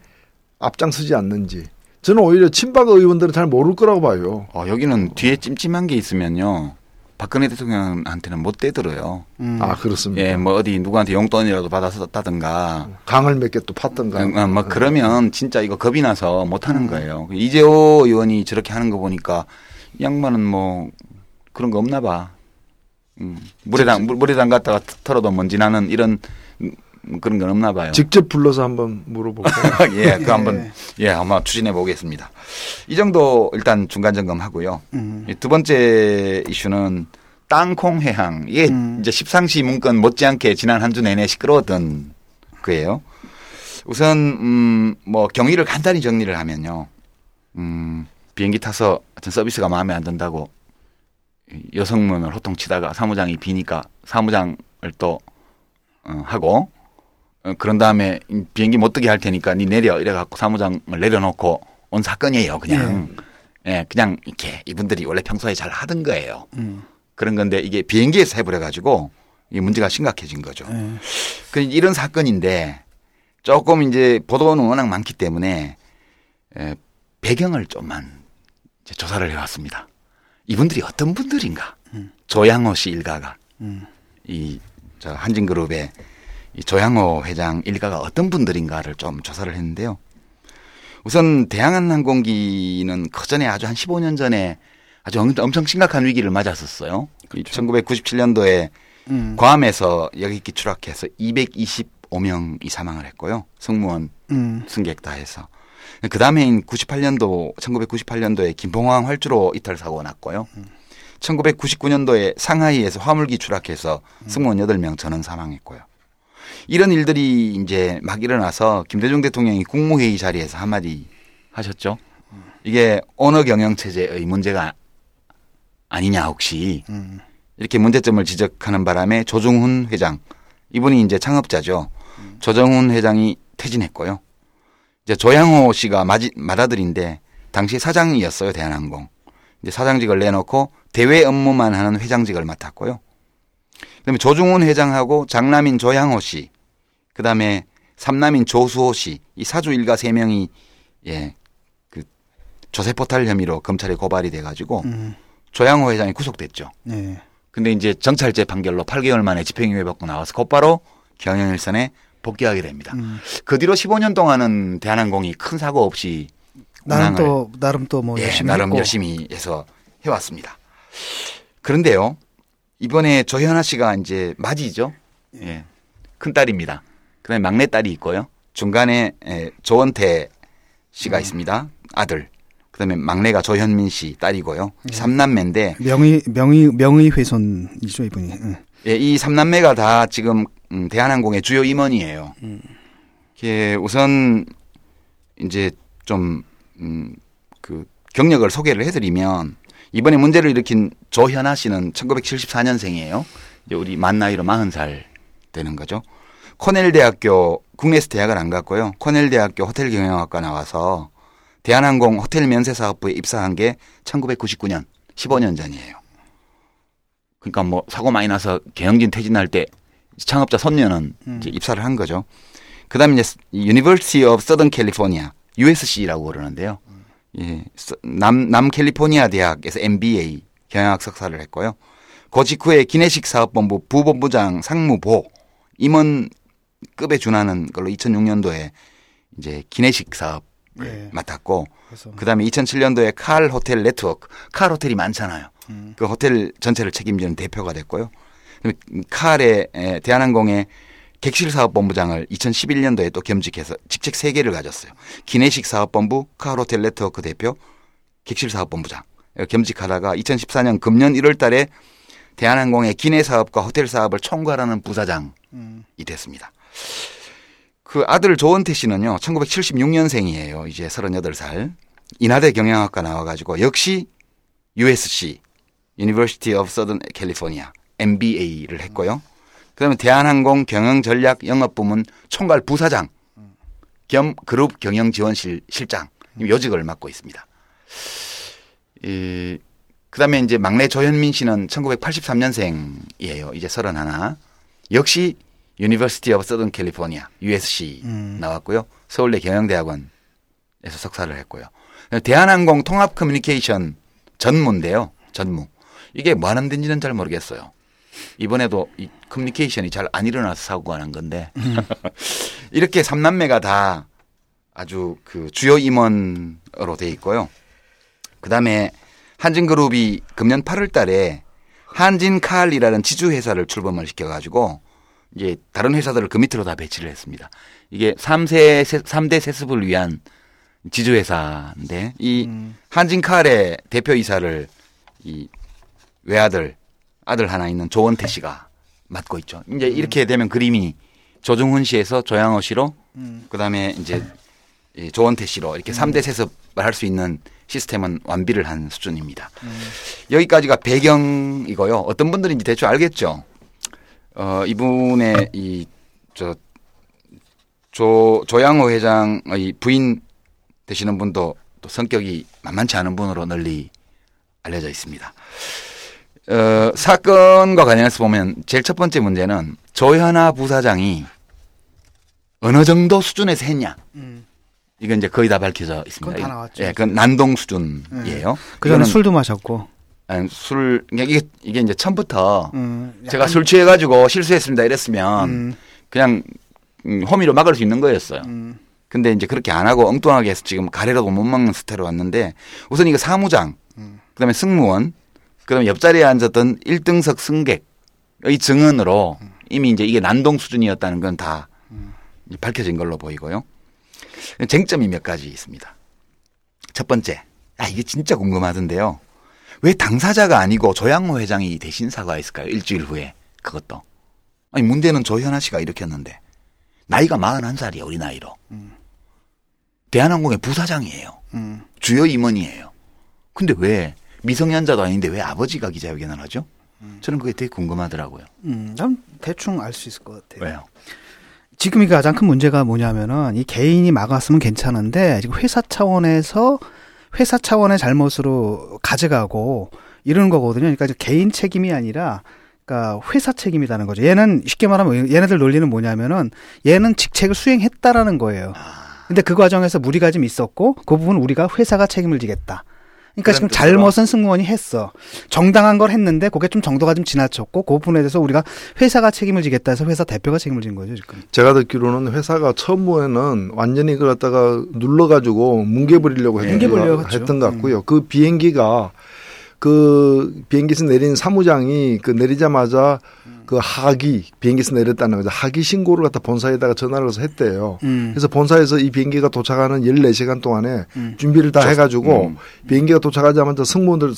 앞장서지 않는지. 저는 오히려 친박 의원들은 잘 모를 거라고 봐요. 어, 여기는 뒤에 찜찜한 게 있으면요. 박근혜 대통령한테는 못 되들어요. 음. 아 그렇습니다. 예, 뭐 어디 누구한테 용돈이라도 받아서 썼다든가. 강을 몇 개 또 팠던가. 어, 뭐 그러면 진짜 이거 겁이 나서 못 하는 거예요. 이재호 의원이 저렇게 하는 거 보니까 이 양반은 뭐 그런 거 없나 봐. 음, 물에 담 물에 담갔다가 털어도 먼지 나는 이런 음, 그런 건 없나 봐요. 직접 불러서 한번 물어볼까요? [LAUGHS] 예, 그 한번 예 아마 추진해 보겠습니다. 이 정도 일단 중간 점검하고요. 음. 이두 번째 이슈는 땅콩 회항 이게 음. 이제 십상시 문건 못지않게 지난 한 주 내내 시끄러웠던 거예요. 우선 음뭐 경위를 간단히 정리를 하면요. 음 비행기 타서 어떤 서비스가 마음에 안 든다고 여성문을 호통치다가 사무장이 비니까 사무장을 또 어, 하고 어, 그런 다음에 비행기 못 뜨게 할 테니까 니 내려 이래 갖고 사무장을 내려놓고 온 사건이에요. 그냥 예, 그냥 이렇게 이분들이 원래 평소에 잘 하던 거예요. 음. 그런 건데 이게 비행기에서 해버려 가지고 이 문제가 심각해진 거죠. 예. 그 이런 사건인데 조금 이제 보도는 워낙 많기 때문에 에, 배경을 좀만 조사를 해왔습니다. 이분들이 어떤 분들인가? 조양호 씨 일가가 음. 이저 한진그룹의 이 조양호 회장 일가가 어떤 분들인가를 좀 조사를 했는데요. 우선 대한항공기는 그 전에 아주 한 15년 전에 아주 엄- 엄청 심각한 위기를 맞았었어요. 1997년도에 음. 괌에서 여객기 추락해서 225명이 사망을 했고요. 승무원, 음. 승객 다 해서. 그 다음해인 98년도, 1998년도에 김포항 활주로 이탈 사고가 났고요. 1999년도에 상하이에서 화물기 추락해서 승무원 8명 전원 사망했고요. 이런 일들이 이제 막 일어나서 김대중 대통령이 국무회의 자리에서 한마디 하셨죠. 이게 언어 경영 체제의 문제가 아니냐 혹시 음. 이렇게 문제점을 지적하는 바람에 조중훈 회장 이분이 이제 창업자죠. 조정훈 회장이 퇴진했고요. 이제 조양호 씨가 마지, 맏아들인데 당시 사장이었어요 대한항공. 이제 사장직을 내놓고 대외 업무만 하는 회장직을 맡았고요. 그다음에 조중훈 회장하고 장남인 조양호 씨, 그다음에 삼남인 조수호 씨, 이 사주 일가 세 명이 예, 그 조세 포탈 혐의로 검찰에 고발이 돼가지고 음. 조양호 회장이 구속됐죠. 네. 근데 이제 정찰제 판결로 8개월 만에 집행유예 받고 나와서 곧바로 경영일선에 복귀하게 됩니다. 음. 그 뒤로 15년 동안은 대한항공이 큰 사고 없이 나름 또 나름 또뭐 예, 열심히 나름 했고. 열심히 해서 해왔습니다. 그런데요, 이번에 조현아 씨가 이제 맞이죠. 예, 큰 딸입니다. 그다음에 막내 딸이 있고요. 중간에 예, 조원태 씨가 있습니다. 아들. 그다음에 막내가 조현민 씨 딸이고요. 삼남매인데 명의 명의 명의 훼손이죠 이분이. 응. 예, 이 삼남매가 다 지금 음, 대한항공의 주요 임원이에요. 예, 우선 이제 좀 음, 그 경력을 소개를 해드리면 이번에 문제를 일으킨 조현아 씨는 1974년생이에요. 이제 우리 만 나이로 40살 되는 거죠. 코넬 대학교 국내에서 대학을 안 갔고요. 코넬 대학교 호텔 경영학과 나와서 대한항공 호텔 면세 사업부에 입사한 게 1999년 15년 전이에요. 그러니까 뭐 사고 많이 나서 경영진 퇴진할 때 창업자 손녀는 이제 입사를 한 거죠. 그다음에 이제 University of Southern California USC라고 그러는데요. 예, 남, 남 캘리포니아 대학에서 MBA 경영학 석사를 했고요. 그 직후에 기내식 사업본부 부본부장 상무보 임원급에 준하는 걸로 2006년도에 이제 기내식 사업 네. 맡았고 그다음에 2007년도에 칼 호텔 네트워크 칼 호텔이 많잖아요. 음. 그 호텔 전체를 책임지는 대표가 됐고요. 에, 대한항공의 객실 사업본부장을 2011년도에 또 겸직해서 직책 세 개를 가졌어요. 기내식 사업본부, 칼 호텔 네트워크 대표, 객실 사업본부장 겸직하다가 2014년 금년 1월 달에 대한항공의 기내 사업과 호텔 사업을 총괄하는 부사장이 음. 됐습니다. 그 아들 조원태 씨는요, 1976년생이에요. 이제 38살. 인하대 경영학과 나와가지고 역시 USC, University of Southern California, MBA를 했고요. 그다음에 대한항공 경영전략 영업부문 총괄 부사장 겸 그룹 경영지원실 실장 요직을 맡고 있습니다. 이, 그다음에 이제 막내 조현민 씨는 1983년생이에요. 이제 31. 역시 University of Southern California, USC 음. 나왔고요. 서울대 경영대학원에서 석사를 했고요. 대한항공 통합 커뮤니케이션 전무인데요. 전무. 이게 뭐 하는 데인지는 잘 모르겠어요. 이번에도 이 커뮤니케이션이 잘 안 일어나서 사고가 난 건데 [LAUGHS] 이렇게 삼남매가 다 아주 그 주요 임원으로 돼 있고요. 그다음에 한진그룹이 금년 8월 달에 한진칼이라는 지주 회사를 출범을 시켜 가지고 이제 다른 회사들을 그 밑으로 다 배치를 했습니다. 이게 3세 3대 세습을 위한 지주 회사인데 이 음. 한진칼의 대표이사를 이 외아들 아들 하나 있는 조원태 씨가 맡고 있죠. 이제 이렇게 되면 그림이 조중훈 씨에서 조양호 씨로 음. 그다음에 이제 이 조원태 씨로 이렇게 삼 3대 세습을 할 수 있는 시스템은 완비를 한 수준입니다. 여기까지가 배경이고요. 어떤 분들인지 대충 알겠죠. 어, 이분의 이, 저, 조, 조양호 회장의 부인 되시는 분도 또 성격이 만만치 않은 분으로 널리 알려져 있습니다. 어, 사건과 관련해서 보면 제일 첫 번째 문제는 조현아 부사장이 어느 정도 수준에서 했냐. 음. 이건 이제 거의 다 밝혀져 있습니다. 그건 다 나왔죠. 예, 그건 난동 수준이에요. 그 전에 이거는 술도 마셨고. 아니, 술 그러니까 이게 이게 이제 처음부터 음, 제가 술 취해가지고 실수했습니다 이랬으면 음, 그냥 음, 혐의로 막을 수 있는 거였어요. 음, 근데 이제 그렇게 안 하고 엉뚱하게 해서 지금 가래라도 못 막는 스타일로 왔는데 우선 이거 사무장, 음. 그다음에 승무원, 그다음에 옆자리에 앉았던 1등석 승객의 증언으로 이미 이제 이게 난동 수준이었다는 건 다 밝혀진 걸로 보이고요. 쟁점이 몇 가지 있습니다. 첫 번째, 아 이게 진짜 궁금하던데요. 왜 당사자가 아니고 조양호 회장이 대신 사과했을까요? 일주일 후에 그것도. 아니 문제는 조현아 씨가 일으켰는데 나이가 41살이에요 우리 나이로. 대한항공의 부사장이에요. 음. 주요 임원이에요. 근데 왜 미성년자도 아닌데 왜 아버지가 기자회견을 하죠? 저는 그게 되게 궁금하더라고요. 음, 난 대충 알 수 있을 것 같아요. 왜요? 지금 이 가장 큰 문제가 뭐냐면은 이 개인이 막았으면 괜찮은데 지금 회사 차원에서 회사 차원의 잘못으로 가져가고 이러는 거거든요. 그러니까 개인 책임이 아니라 그러니까 회사 책임이라는 거죠. 얘는 쉽게 말하면 얘네들 논리는 뭐냐면은 얘는 직책을 수행했다라는 거예요. 근데 그 과정에서 무리가 좀 있었고 그 부분 우리가 회사가 책임을 지겠다. 그러니까 지금. 잘못은 승무원이 했어. 정당한 걸 했는데 그게 좀 정도가 좀 지나쳤고 그 부분에 대해서 우리가 회사가 책임을 지겠다 해서 회사 대표가 책임을 진 거죠, 지금. 제가 듣기로는 회사가 처음에는 완전히 그걸 갖다가 눌러가지고 뭉개버리려고 했던, 뭉개버리려고 것- 했죠. 했던 것 같고요. 그 비행기가 그 비행기에서 내린 사무장이 그 내리자마자 그 하기 비행기에서 내렸다는 거죠. 하기 신고를 갖다 본사에다가 전화를 해서 했대요. 음. 그래서 본사에서 이 비행기가 도착하는 14시간 동안에 음. 준비를 다 저- 해가지고 음. 비행기가 도착하자마자 승무원들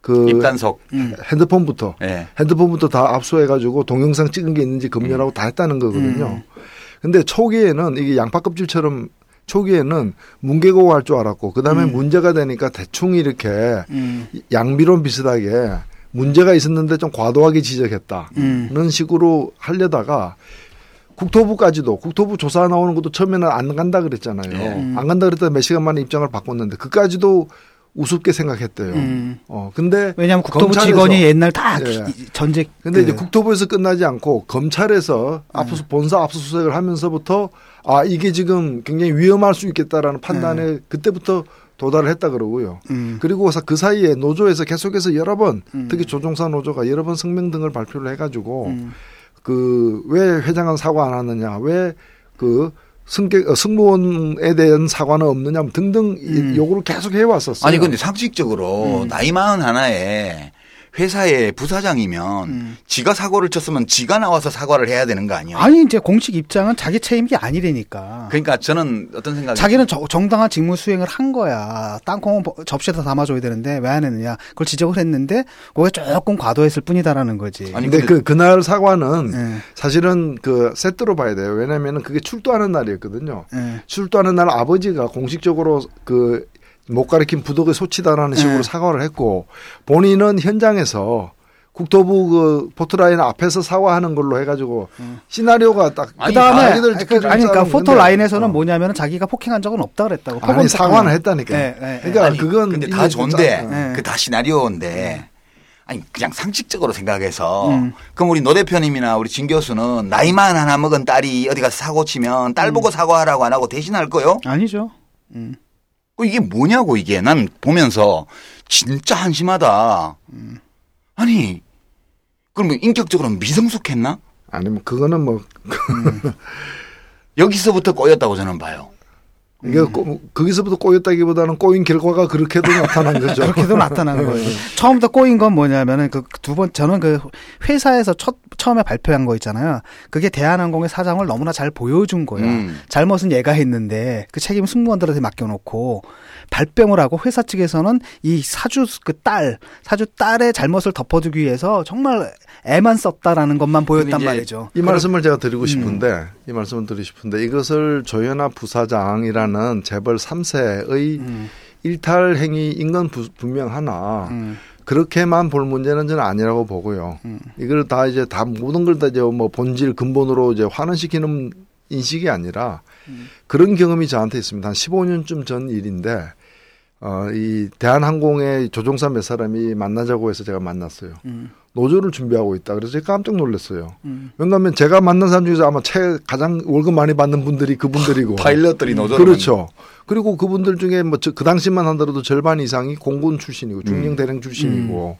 그 입단속. 음. 핸드폰부터 예. 핸드폰부터 다 압수해가지고 동영상 찍은 게 있는지 검열하고 다 했다는 거거든요. 음. 근데 초기에는 이게 양파 껍질처럼 초기에는 뭉개고 갈 줄 알았고 그다음에 음. 문제가 되니까 대충 이렇게 음. 양비론 비슷하게 문제가 있었는데 좀 과도하게 지적했다는 음. 식으로 하려다가 국토부까지도 국토부 조사 나오는 것도 처음에는 안 간다 그랬잖아요. 네. 음. 안 간다 그랬다 몇 시간 만에 입장을 바꿨는데 그까지도 우습게 생각했대요. 음. 어 근데 왜냐하면 국토부 직원이 옛날 다 예. 기- 전직 근데 이제 그- 국토부에서 끝나지 않고 검찰에서 압수 본사 압수수색을 하면서부터 아 이게 지금 굉장히 위험할 수 있겠다라는 판단에 그때부터 도달을 했다 그러고요. 음. 그리고 그 사이에 노조에서 계속해서 여러 번 음. 특히 조종사 노조가 여러 번 성명 등을 발표를 해가지고 음. 그왜 회장은 사과 안 하느냐 왜 그 승객 어, 승무원에 대한 사과는 없느냐 뭐 등등 이 음. 요구를 계속 해왔었어요. 아니 근데 상식적으로 음. 나이 마흔 하나에 회사의 부사장이면 음. 지가 사고를 쳤으면 지가 나와서 사과를 해야 되는 거 아니에요? 아니 이제 공식 입장은 자기 책임이 아니라니까. 그러니까 저는 어떤 생각이 자기는 저- 정당한 직무 수행을 한 거야. 땅콩은 버- 접시에다 담아줘야 되는데 왜 안 했느냐. 그걸 지적을 했는데 그게 조금 과도했을 뿐이다라는 거지. 아니, 근데 근데- 그 그날 사과는 예, 사실은 그 세트로 봐야 돼요. 왜냐하면 그게 출두하는 날이었거든요. 예. 출두하는 날 아버지가 공식적으로 그 못 가리킨 부덕의 소치다라는 식으로 네. 사과를 했고 본인은 현장에서 국토부 그 포트라인 앞에서 사과하는 걸로 해가지고 시나리오가 딱 아니, 그다음에 아니, 그, 아니 그러니까 사람은 포토 근데, 라인에서는 어. 뭐냐면 자기가 폭행한 적은 없다 그랬다고. 아니 사과는. 했다니까. 예, 예, 예. 그러니까 아니, 그건 근데 다좀 좋은데 짜- 네. 그다 시나리오인데 아니 그냥 상식적으로 생각해서 음. 그럼 우리 노 대표님이나 우리 진 교수는 나이만 하나 먹은 딸이 어디 가서 사고 치면 딸 보고 사과하라고 안 하고 대신할 거요? 아니죠. 음. 어, 이게 뭐냐고 이게 난 보면서 진짜 한심하다. 아니 그러면 인격적으로 미성숙했나? 아니면 그거는 뭐 [LAUGHS] 여기서부터 꼬였다고 저는 봐요. 이게 꼬- 거기서부터 꼬였다기보다는 꼬인 결과가 그렇게도 나타난 거죠. [LAUGHS] 그렇게도 나타나는 거예요. 처음부터 꼬인 건 뭐냐면은 그 두 번 저는 그 회사에서 첫 처음에 발표한 거 있잖아요. 그게 대한항공의 사장을 너무나 잘 보여준 거예요. 음. 잘못은 얘가 했는데 그 책임 승무원들한테 맡겨놓고 발뺌을 하고 회사 측에서는 이 사주 그 딸 사주 딸의 잘못을 덮어주기 위해서 정말 애만 썼다라는 것만 보였단 말이죠. 이 말씀을 제가 드리고 음. 싶은데 이 말씀을 드리고 싶은데 이것을 조현아 부사장이라는 재벌 3세의 음, 일탈 행위 인 건 부- 분명하나 음, 그렇게만 볼 문제는 저는 아니라고 보고요. 음. 이걸 다 이제 다 모든 걸 다 이제 뭐 본질 근본으로 이제 환원시키는 인식이 아니라 음. 그런 경험이 저한테 있습니다. 한 15년쯤 전 일인데 어, 이 대한항공의 조종사 몇 사람이 만나자고 해서 제가 만났어요. 음, 노조를 준비하고 있다. 그래서 제가 깜짝 놀랐어요. 음. 왜냐하면 제가 만난 사람 중에서 아마 최 가장 월급 많이 받는 분들이 그분들이고 [LAUGHS] 파일럿들이 노조를 그렇죠. 그리고 그분들 중에 뭐 그 당시만 하더라도 절반 이상이 공군 출신이고 중령 대령 출신이고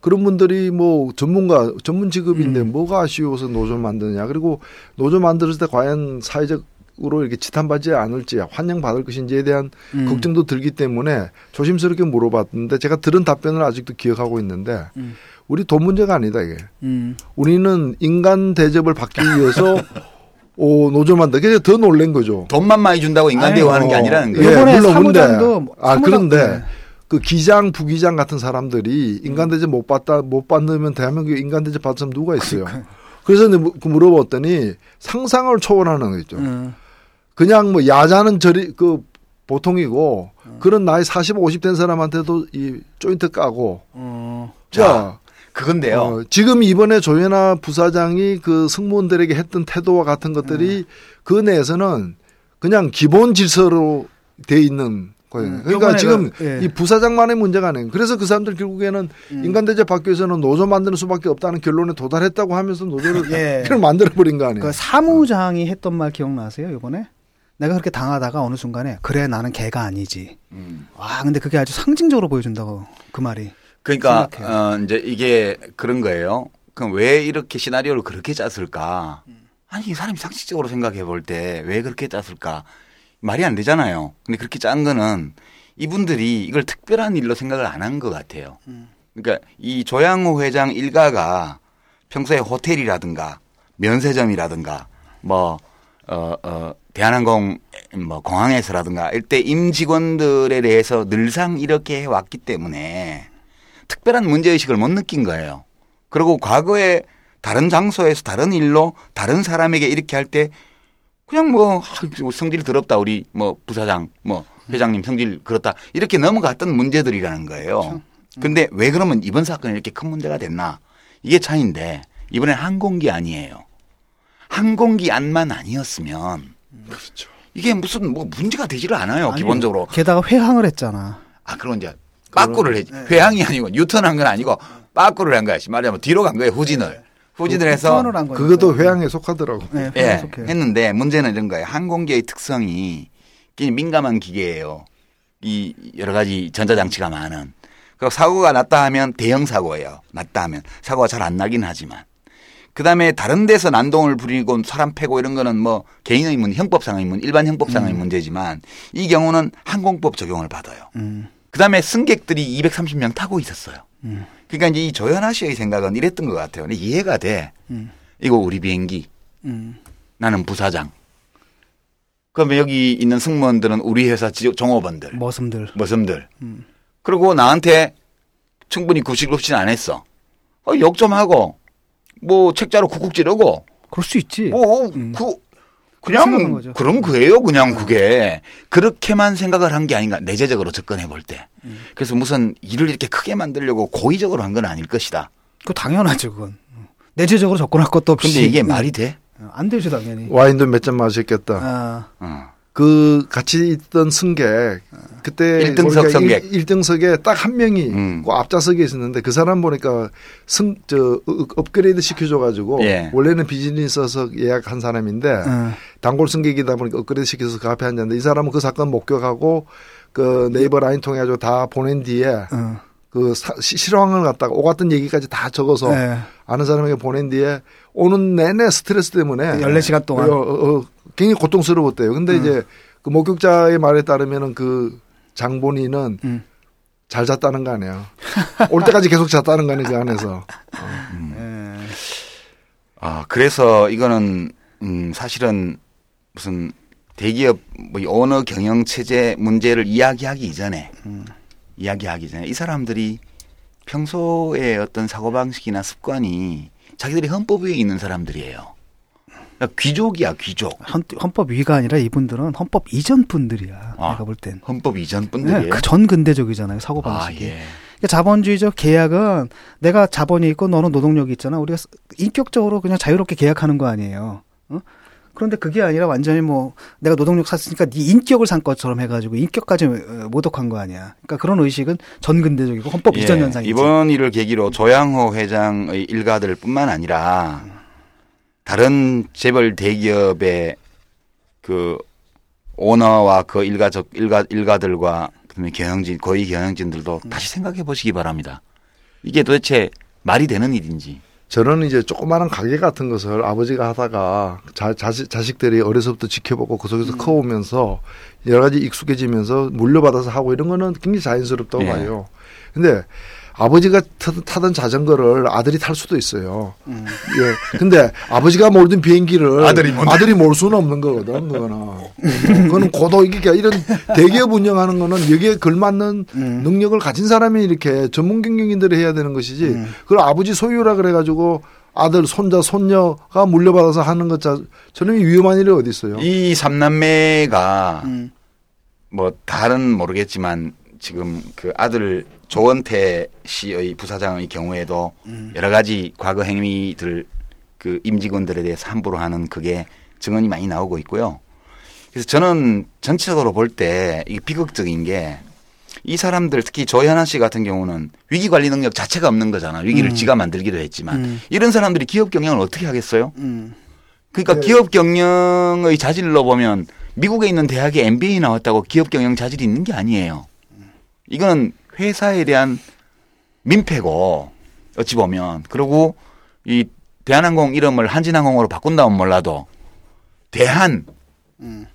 그런 분들이 뭐 전문가 전문 직업인데 뭐가 아쉬워서 노조 만드냐 그리고 노조 만들었을 때 과연 사회적 으로 이렇게 지탄받지 않을지 환영받을 것인지에 대한 음. 걱정도 들기 때문에 조심스럽게 물어봤는데 제가 들은 답변을 아직도 기억하고 있는데 음. 우리 돈 문제가 아니다 이게 음. 우리는 인간 대접을 받기 위해서 오, 노조 만들. 그게 더 놀란 거죠. 돈만 많이 준다고 인간 대우하는 게 어, 아니라는 예, 거예요. 요번에 물론 근데 사무장도 뭐아 사무장- 그런데 네. 그 기장 부기장 같은 사람들이 인간 대접 못 받다 못 받으면 대한민국에 인간 대접 받은 사람 누가 있어요? 그래서 그 물어봤더니 상상을 초월하는 거죠. 음. 그냥 뭐 야자는 저리 그 보통이고 그런 나이 40, 50 된 사람한테도 이 조인트 까고 어. 자, 그건데요. 어, 지금 이번에 조현아 부사장이 그 승무원들에게 했던 태도와 같은 것들이 그 내에서는 그냥 기본 질서로 돼 있는 거예요. 음, 그러니까 지금 그, 예. 이 부사장만의 문제가 아니에요. 그래서 그 사람들 결국에는 음. 인간 대접 받기 위해서는 노조 만드는 수밖에 없다는 결론에 도달했다고 하면서 노조를 예. [LAUGHS] 만들어 버린 거 아니에요. 그 사무장이 했던 말 기억나세요, 이번에? 내가 그렇게 당하다가 어느 순간에 그래 나는 개가 아니지. 음. 와, 근데 그게 아주 상징적으로 보여준다고 그 말이. 그러니까 생각해요. 어, 이제 이게 그런 거예요. 그럼 왜 이렇게 시나리오를 그렇게 짰을까? 아니 이 사람이 상식적으로 생각해 볼 때 왜 그렇게 짰을까? 말이 안 되잖아요. 근데 그렇게 짠 거는 이분들이 이걸 특별한 일로 생각을 안 한 것 같아요. 그러니까 이 조양호 회장 일가가 평소에 호텔이라든가 면세점이라든가 뭐 어, 어, 대한항공 뭐 공항에서라든가 이때 임직원들에 대해서 늘상 이렇게 해왔기 때문에 특별한 문제의식을 못 느낀 거예요. 그리고 과거에 다른 장소에서 다른 일로 다른 사람에게 이렇게 할 때 그냥 뭐 아, 성질 더럽다 우리 뭐 부사장 뭐 회장님 성질 그렇다 이렇게 넘어갔던 문제들이라는 거예요. 근데 왜 그러면 이번 사건이 이렇게 큰 문제가 됐나? 이게 차인데 이번엔 항공기 아니에요. 항공기 안만 아니었으면 그렇죠. 이게 무슨 뭐 문제가 되지를 않아요. 아니, 기본적으로. 게다가 회항을 했잖아. 아, 그럼 이제 빠꾸를 해. 회항이 아니고 뉴턴한 건 아니고 빠꾸를 한 거야. 말하자면 뒤로 간 거예요. 후진을. 후진을 해서 후원을 한 거니까. 그것도 회항에 속하더라고. 네, 예, 회항에 속해요. 했는데 문제는 이런 거예요. 항공기의 특성이 굉장히 민감한 기계예요. 이 여러 가지 전자장치가 많은. 그리고 사고가 났다 하면 대형 사고예요. 났다 하면 사고가 잘 안 나긴 하지만. 그 다음에 다른 데서 난동을 부리고 사람 패고 이런 거는 뭐 개인의 문, 형법상의 문, 일반 형법상의 문제지만 이 경우는 항공법 적용을 받아요. 음. 그 다음에 승객들이 230명 타고 있었어요. 음. 그러니까 이제 이 조현아 씨의 생각은 이랬던 것 같아요. 이해가 돼. 음. 이거 우리 비행기. 음. 나는 부사장. 그러면 여기 있는 승무원들은 우리 회사 지- 종업원들, 머슴들. 머슴들. 음. 그리고 나한테 충분히 구실급신 안 했어. 어, 욕 좀 하고, 뭐 책자로 쿡쿡 찌르고, 그럴 수 있지. 뭐, 음. 그, 그냥, 거죠. 그런 거예요. 그냥 그게. 그렇게만 생각을 한 게 아닌가. 내재적으로 접근해 볼 때. 음. 그래서 무슨 일을 이렇게 크게 만들려고 고의적으로 한 건 아닐 것이다. 그 당연하죠, 그건. 내재적으로 접근할 것도 없이. 근데 이게 말이 돼? 어, 안 되죠, 당연히. 와인도 몇 잔 마셨겠다. 아, 어. 그 같이 있던 승객 그때 일등석 승객. 1, 등석에 딱 한 명이 음. 그 앞좌석에 있었는데 그 사람 보니까 승 저 업그레이드 시켜줘 가지고 예. 원래는 비즈니스석 예약한 사람인데 어. 단골 승객이다 보니까 업그레이드 시켜서 그 앞에 앉았는데 이 사람은 그 사건 목격하고 그 네이버 라인 통해 가지고 다 보낸 뒤에 어. 그 사, 실황을 갖다가 오 같은 얘기까지 다 적어서 네. 아는 사람에게 보낸 뒤에 오는 내내 스트레스 때문에 14시간 동안. 어, 어, 어, 굉장히 고통스러웠대요. 근데 이제 그 목격자의 말에 따르면은 그 장본인은 음. 잘 잤다는 거 아니에요. 올 때까지 계속 잤다는 거 아니에요, 그 안에서. 예. 아, 그래서 이거는 음, 사실은 무슨 대기업 뭐 언어 경영 체제 문제를 이야기하기 이전에 이야기하기 전에 이 사람들이 평소에 어떤 사고 방식이나 습관이 자기들이 헌법 위에 있는 사람들이에요. 그러니까 귀족이야 귀족. 헌, 헌법 위가 아니라 이분들은 헌법 이전 분들이야. 아, 내가 볼 땐. 헌법 이전 분들이에요. 네, 그전 근대적이잖아요 사고 아 방식이. 예. 그러니까 자본주의적 계약은 내가 자본이 있고 너는 노동력이 있잖아. 우리가 스- 인격적으로 그냥 자유롭게 계약하는 거 아니에요. 어? 그런데 그게 아니라 완전히 뭐 내가 노동력 샀으니까 네 인격을 산 것처럼 해가지고 인격까지 어, 모독한 거 아니야. 그러니까 그런 의식은 전근대적이고 헌법 예, 이전 현상이지. 이번 일을 계기로 조양호 회장의 일가들뿐만 아니라 다른 재벌 대기업의 그 오너와 그 일가적 일가 일가들과 그다음에 경영진 거의 경영진들도 다시 생각해 보시기 바랍니다. 이게 도대체 말이 되는 일인지. 저는 이제 조그마한 가게 같은 것을 아버지가 하다가 자, 자식, 자식들이 어려서부터 지켜보고 그 속에서 커오면서 여러 가지 익숙해지면서 물려받아서 하고 이런 거는 굉장히 자연스럽다고 예. 봐요. 근데 아버지가 타- 타던 자전거를 아들이 탈 수도 있어요. 음. 예. 근데 아버지가 몰던 비행기를 아들이 못 아들이 몰 수는 없는 거거든, 그거는. 어, 그거는 고도이기가 이런 대기업 운영하는 거는 여기에 걸맞는 음. 능력을 가진 사람이 이렇게 전문 경영인들이 해야 되는 것이지. 음. 그걸 아버지 소유라 그래가지고 아들, 손자, 손녀가 물려받아서 하는 것 자, 저는 위험한 일이 어디 있어요. 이 삼남매가 음. 뭐 다른 모르겠지만 지금 그 아들 조원태 씨의 부사장의 경우에도 음. 여러 가지 과거 행위들 그 임직원들에 대해서 함부로 하는 그게 증언이 많이 나오고 있고요. 그래서 저는 전체적으로 볼 때 이게 비극적인 게 이 사람들 특히 조현아 씨 같은 경우는 위기 관리 능력 자체가 없는 거잖아. 위기를 음. 지가 만들기도 했지만 음. 이런 사람들이 기업 경영을 어떻게 하겠어요? 음. 그러니까 네. 기업 경영의 자질로 보면 미국에 있는 대학에 MBA 나왔다고 기업 경영 자질이 있는 게 아니에요. 이거는 회사에 대한 민폐고 어찌 보면 그리고 이 대한항공 이름을 한진항공으로 바꾼다면 몰라도 대한 음.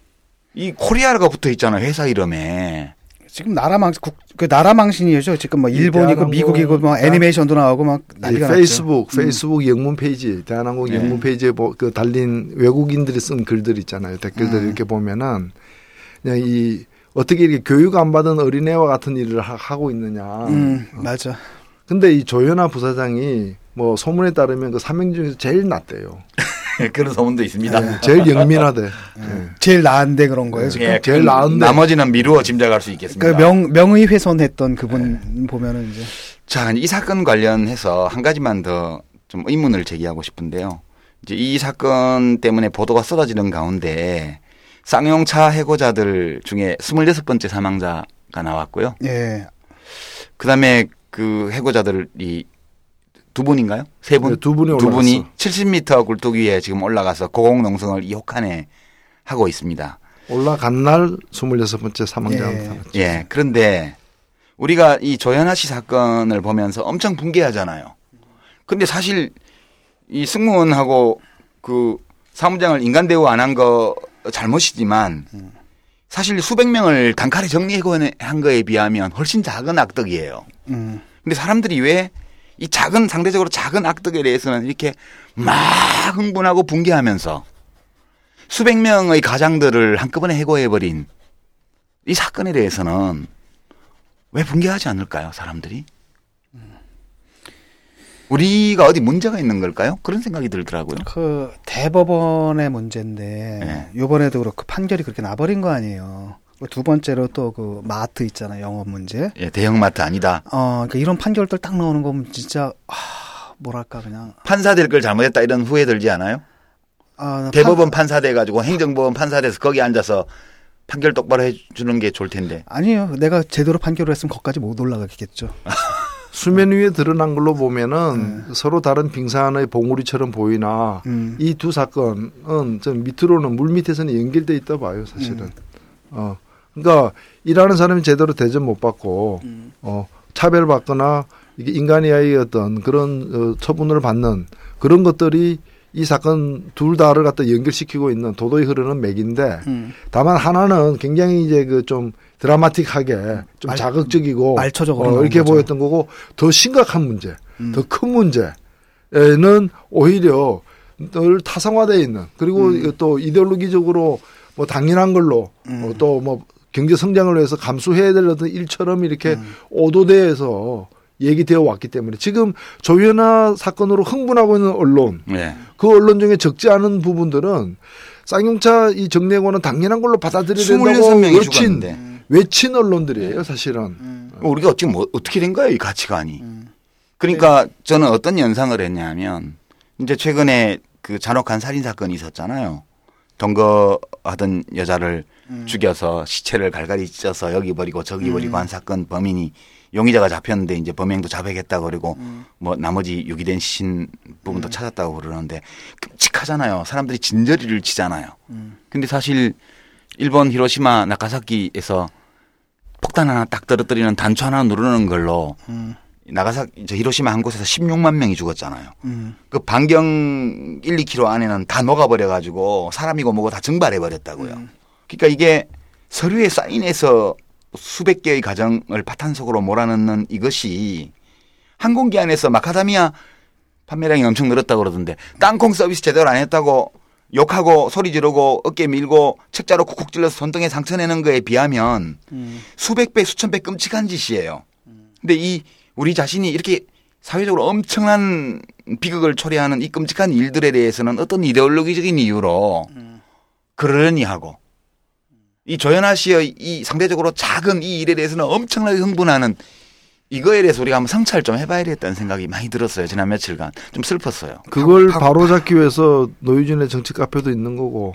이 코리아가 붙어 있잖아 회사 이름에 지금 나라 망, 국, 그 나라 망신이죠. 지금 뭐 일본이고 미국이고 뭐 대한- 애니메이션도 나오고 막이 난리가 났죠. 페이스북, 음. 페이스북 영문 페이지, 대한항공 네. 영문 페이지에 뭐, 그 달린 외국인들이 쓴 글들 있잖아요. 댓글들 음. 이렇게 보면은 그냥 이 어떻게 이렇게 교육 안 받은 어린애와 같은 일을 하, 하고 있느냐. 음, 맞아. 근데 이 조현아 부사장이 뭐 소문에 따르면 그 삼명 중에서 제일 낫대요. [LAUGHS] 그런 소문도 있습니다. 예, 제일 영민하대. 예. 제일 나은데 그런 거예요, 지금. 예, 제일 그 나은데. 나머지는 미루어 짐작할 수 있겠습니다. 그 명, 명의 훼손했던 그분 보면은 이제. 자, 이 사건 관련해서 한 가지만 더 좀 의문을 제기하고 싶은데요. 이제 이 사건 때문에 보도가 쏟아지는 가운데 쌍용차 해고자들 중에 26번째 사망자가 나왔고요. 예. 그 다음에 그 해고자들이 두 분인가요? 세 분? 네, 두 분이 두 분이 올라갔어. 70m 굴뚝 위에 지금 올라가서 고공농성을 이 혹한에 하고 있습니다. 올라간 날 26번째 사망자가 예. 나타났죠. 예. 그런데 우리가 이 조현아 씨 사건을 보면서 엄청 분개하잖아요. 근데 사실 이 승무원하고 그 사무장을 인간 대우 안 한 거 잘못이지만 사실 수백 명을 단칼에 정리해한 거에 비하면 훨씬 작은 악덕이에요. 음. 근데 사람들이 왜 이 작은 상대적으로 작은 악덕에 대해서는 이렇게 막 흥분하고 붕괴하면서 수백 명의 가장들을 한꺼번에 해고해버린 이 사건에 대해서는 왜 붕괴하지 않을까요, 사람들이? 우리가 어디 문제가 있는 걸까요? 그런 생각이 들더라고요. 그 대법원의 문제인데 네. 요번에도 그렇고 판결이 그렇게 나버린 거 아니에요. 그두 번째로 또 그 마트 있잖아요. 영업 문제. 예, 대형 마트 아니다. 어, 그러니까 이런 판결들 딱 나오는 거 보면 진짜 아, 뭐랄까 그냥 판사 될 걸 잘못했다 이런 후회 들지 않아요? 아, 대법원 판 사 돼 가지고 행정법원 판사 돼서 거기 앉아서 판결 똑바로 해주는 게 좋을 텐데. 판- 아니에요. 내가 제대로 판결을 했으면 거기까지 못 올라가겠죠. [LAUGHS] 수면 위에 드러난 걸로 보면은 서로 다른 빙산의 봉우리처럼 보이나 음. 이두 사건은 좀 밑으로는 물 밑에서는 연결돼 있다 봐요, 사실은. 어. 그러니까 일하는 사람이 제대로 대접 못 받고 음. 어 차별받거나 이게 인간이하의 어떤 그런 어, 처분을 받는 그런 것들이 이 사건 둘 다를 갖다 연결시키고 있는 도도히 흐르는 맥인데 음. 다만 하나는 굉장히 이제 그 좀 드라마틱하게 좀 말- 자극적이고 말초적으로 어, 이렇게 거죠. 보였던 거고 더 심각한 문제, 음. 더큰 문제는 오히려 늘 타성화되어 있는 그리고 음. 또 이데올로기적으로 뭐 당연한 걸로 음. 또뭐 경제 성장을 위해서 감수해야 될 어떤 일처럼 이렇게 음. 오도돼서 얘기되어 왔기 때문에 지금 조현아 사건으로 흥분하고 있는 언론 네. 그 언론 중에 적지 않은 부분들은 쌍용차 이 정례권은 당연한 걸로 받아들여야 된다고 26명이 외친 외친 언론들이에요 사실은 음. 우리가 지금 뭐 어떻게 된 거예요 이 가치관이. 음. 그러니까 저는 어떤 연상을 했냐면 이제 최근에 그 잔혹한 살인 사건이 있었잖아요. 동거하던 여자를 음. 죽여서 시체를 갈갈이 찢어서 여기 버리고 저기 음. 버리고 한 사건 범인이 용의자가 잡혔는데 이제 범행도 자백했다 그러고 음. 뭐 나머지 유기된 신 부분도 찾았다고 그러는데 끔찍하잖아요. 사람들이 진저리를 치잖아요. 음. 근데 사실 일본 히로시마 나가사키에서 폭탄 하나 딱 떨어뜨리는 단추 하나 누르는 걸로 음. 나가사키 저 히로시마 한 곳에서 16만 명이 죽었잖아요. 음. 그 반경 1, 2km 안에는 다 녹아버려 가지고 사람이고 뭐고 다 증발해 버렸다고요. 음. 그러니까 이게 서류에 사인해서 수백 개의 가정을 파탄속으로 몰아넣는 이것이 항공기 안에서 마카다미아 판매량이 엄청 늘었다고 그러던데 땅콩 서비스 제대로 안 했다고 욕하고 소리 지르고 어깨 밀고 책자로 쿡쿡 찔러서 손등에 상처 내는 거에 비하면 음. 수백 배 수천 배 끔찍한 짓이에요. 근데 이 우리 자신이 이렇게 사회적으로 엄청난 비극을 초래하는 이 끔찍한 일들에 대해서는 어떤 이데올로기적인 이유로 그러려니 하고 이 조연아 씨의 이 상대적으로 작은 이 일에 대해서는 엄청나게 흥분하는 이거에 대해서 우리가 한번 성찰 좀 해봐야겠다는 생각이 많이 들었어요. 지난 며칠간 좀 슬펐어요. 그걸 파- 바로 잡기 위해서 노유진의 정치 카페도 있는 거고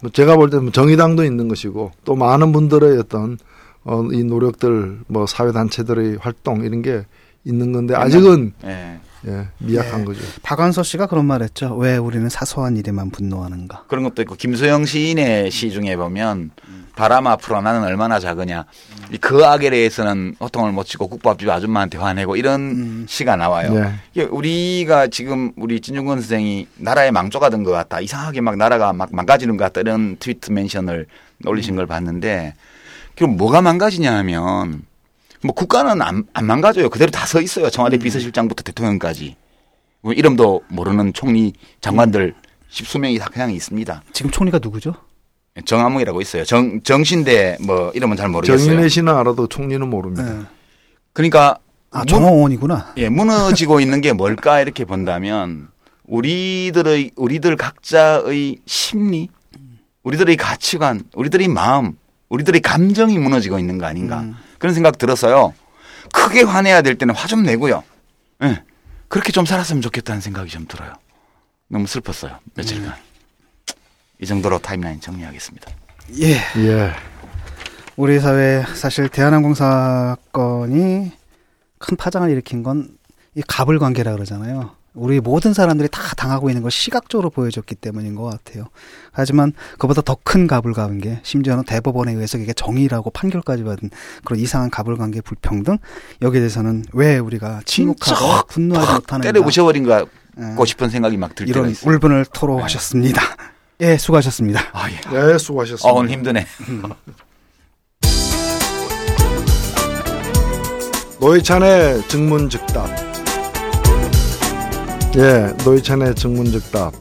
뭐 제가 볼 때는 정의당도 있는 것이고 또 많은 분들의 어떤 어, 이 노력들 뭐 사회 단체들의 활동 이런 게 있는 건데 아직은 예. 예, 미약한 예. 거죠. 박완서 씨가 그런 말 했죠. 왜 우리는 사소한 일에만 분노하는가. 그런 것도 있고 김소영 시인의 시 중에 보면 바람 앞으로 나는 얼마나 작으냐 이그 악에 대해서는 호통을 못 치고 국밥집 아줌마한테 화내고 이런 음. 시가 나와요. 예. 우리가 지금 우리 진중권 선생이 나라의 망조가 된 것 같다. 이상하게 막 나라가 막 망가지는 것 같다. 이런 트위트 멘션을 올리신 걸 봤는데 그럼 뭐가 망가지냐 하면 뭐 국가는 안, 안 망가져요. 그대로 다 서 있어요. 청와대 비서실장부터 대통령까지. 뭐 이름도 모르는 총리 장관들 십수 명이 다 그냥 있습니다. 지금 총리가 누구죠? 정암웅이라고 있어요. 정, 정신대 뭐 이름은 잘 모르겠어요. 정인혜 씨는 알아도 총리는 모릅니다. 네. 그러니까 아, 문- 정호원이구나. 예, 무너지고 있는 게 뭘까 이렇게 본다면 우리들의 우리들 각자의 심리, 우리들의 가치관, 우리들의 마음, 우리들의 감정이 무너지고 있는 거 아닌가 음. 그런 생각 들어서요. 크게 화내야 될 때는 화 좀 내고요. 예, 그렇게 좀 살았으면 좋겠다는 생각이 좀 들어요. 너무 슬펐어요 며칠간. 이 정도로 타임라인 정리하겠습니다. 예. 예. 우리 사회 사실 대한항공 사건이 큰 파장을 일으킨 건 이 갑을 관계라 그러잖아요. 우리 모든 사람들이 다 당하고 있는 걸 시각적으로 보여줬기 때문인 것 같아요. 하지만 그보다 더큰 갑을 관계, 심지어는 대법원에 의해서 이게 정의라고 판결까지 받은 그런 이상한 갑을 관계 불평등 여기에 대해서는 왜 우리가 침묵하고 분노하지 못하는가 때려 부셔버린 거 예, 같고 싶은 생각이 막 들 때가 이런 있어요. 울분을 토로하셨습니다. [LAUGHS] 예, 수고하셨습니다. 아 예. 네, 수고하셨습니다. 아 오늘 힘드네. 노회찬의 증문즉답. 예, 노회찬의 증문즉답.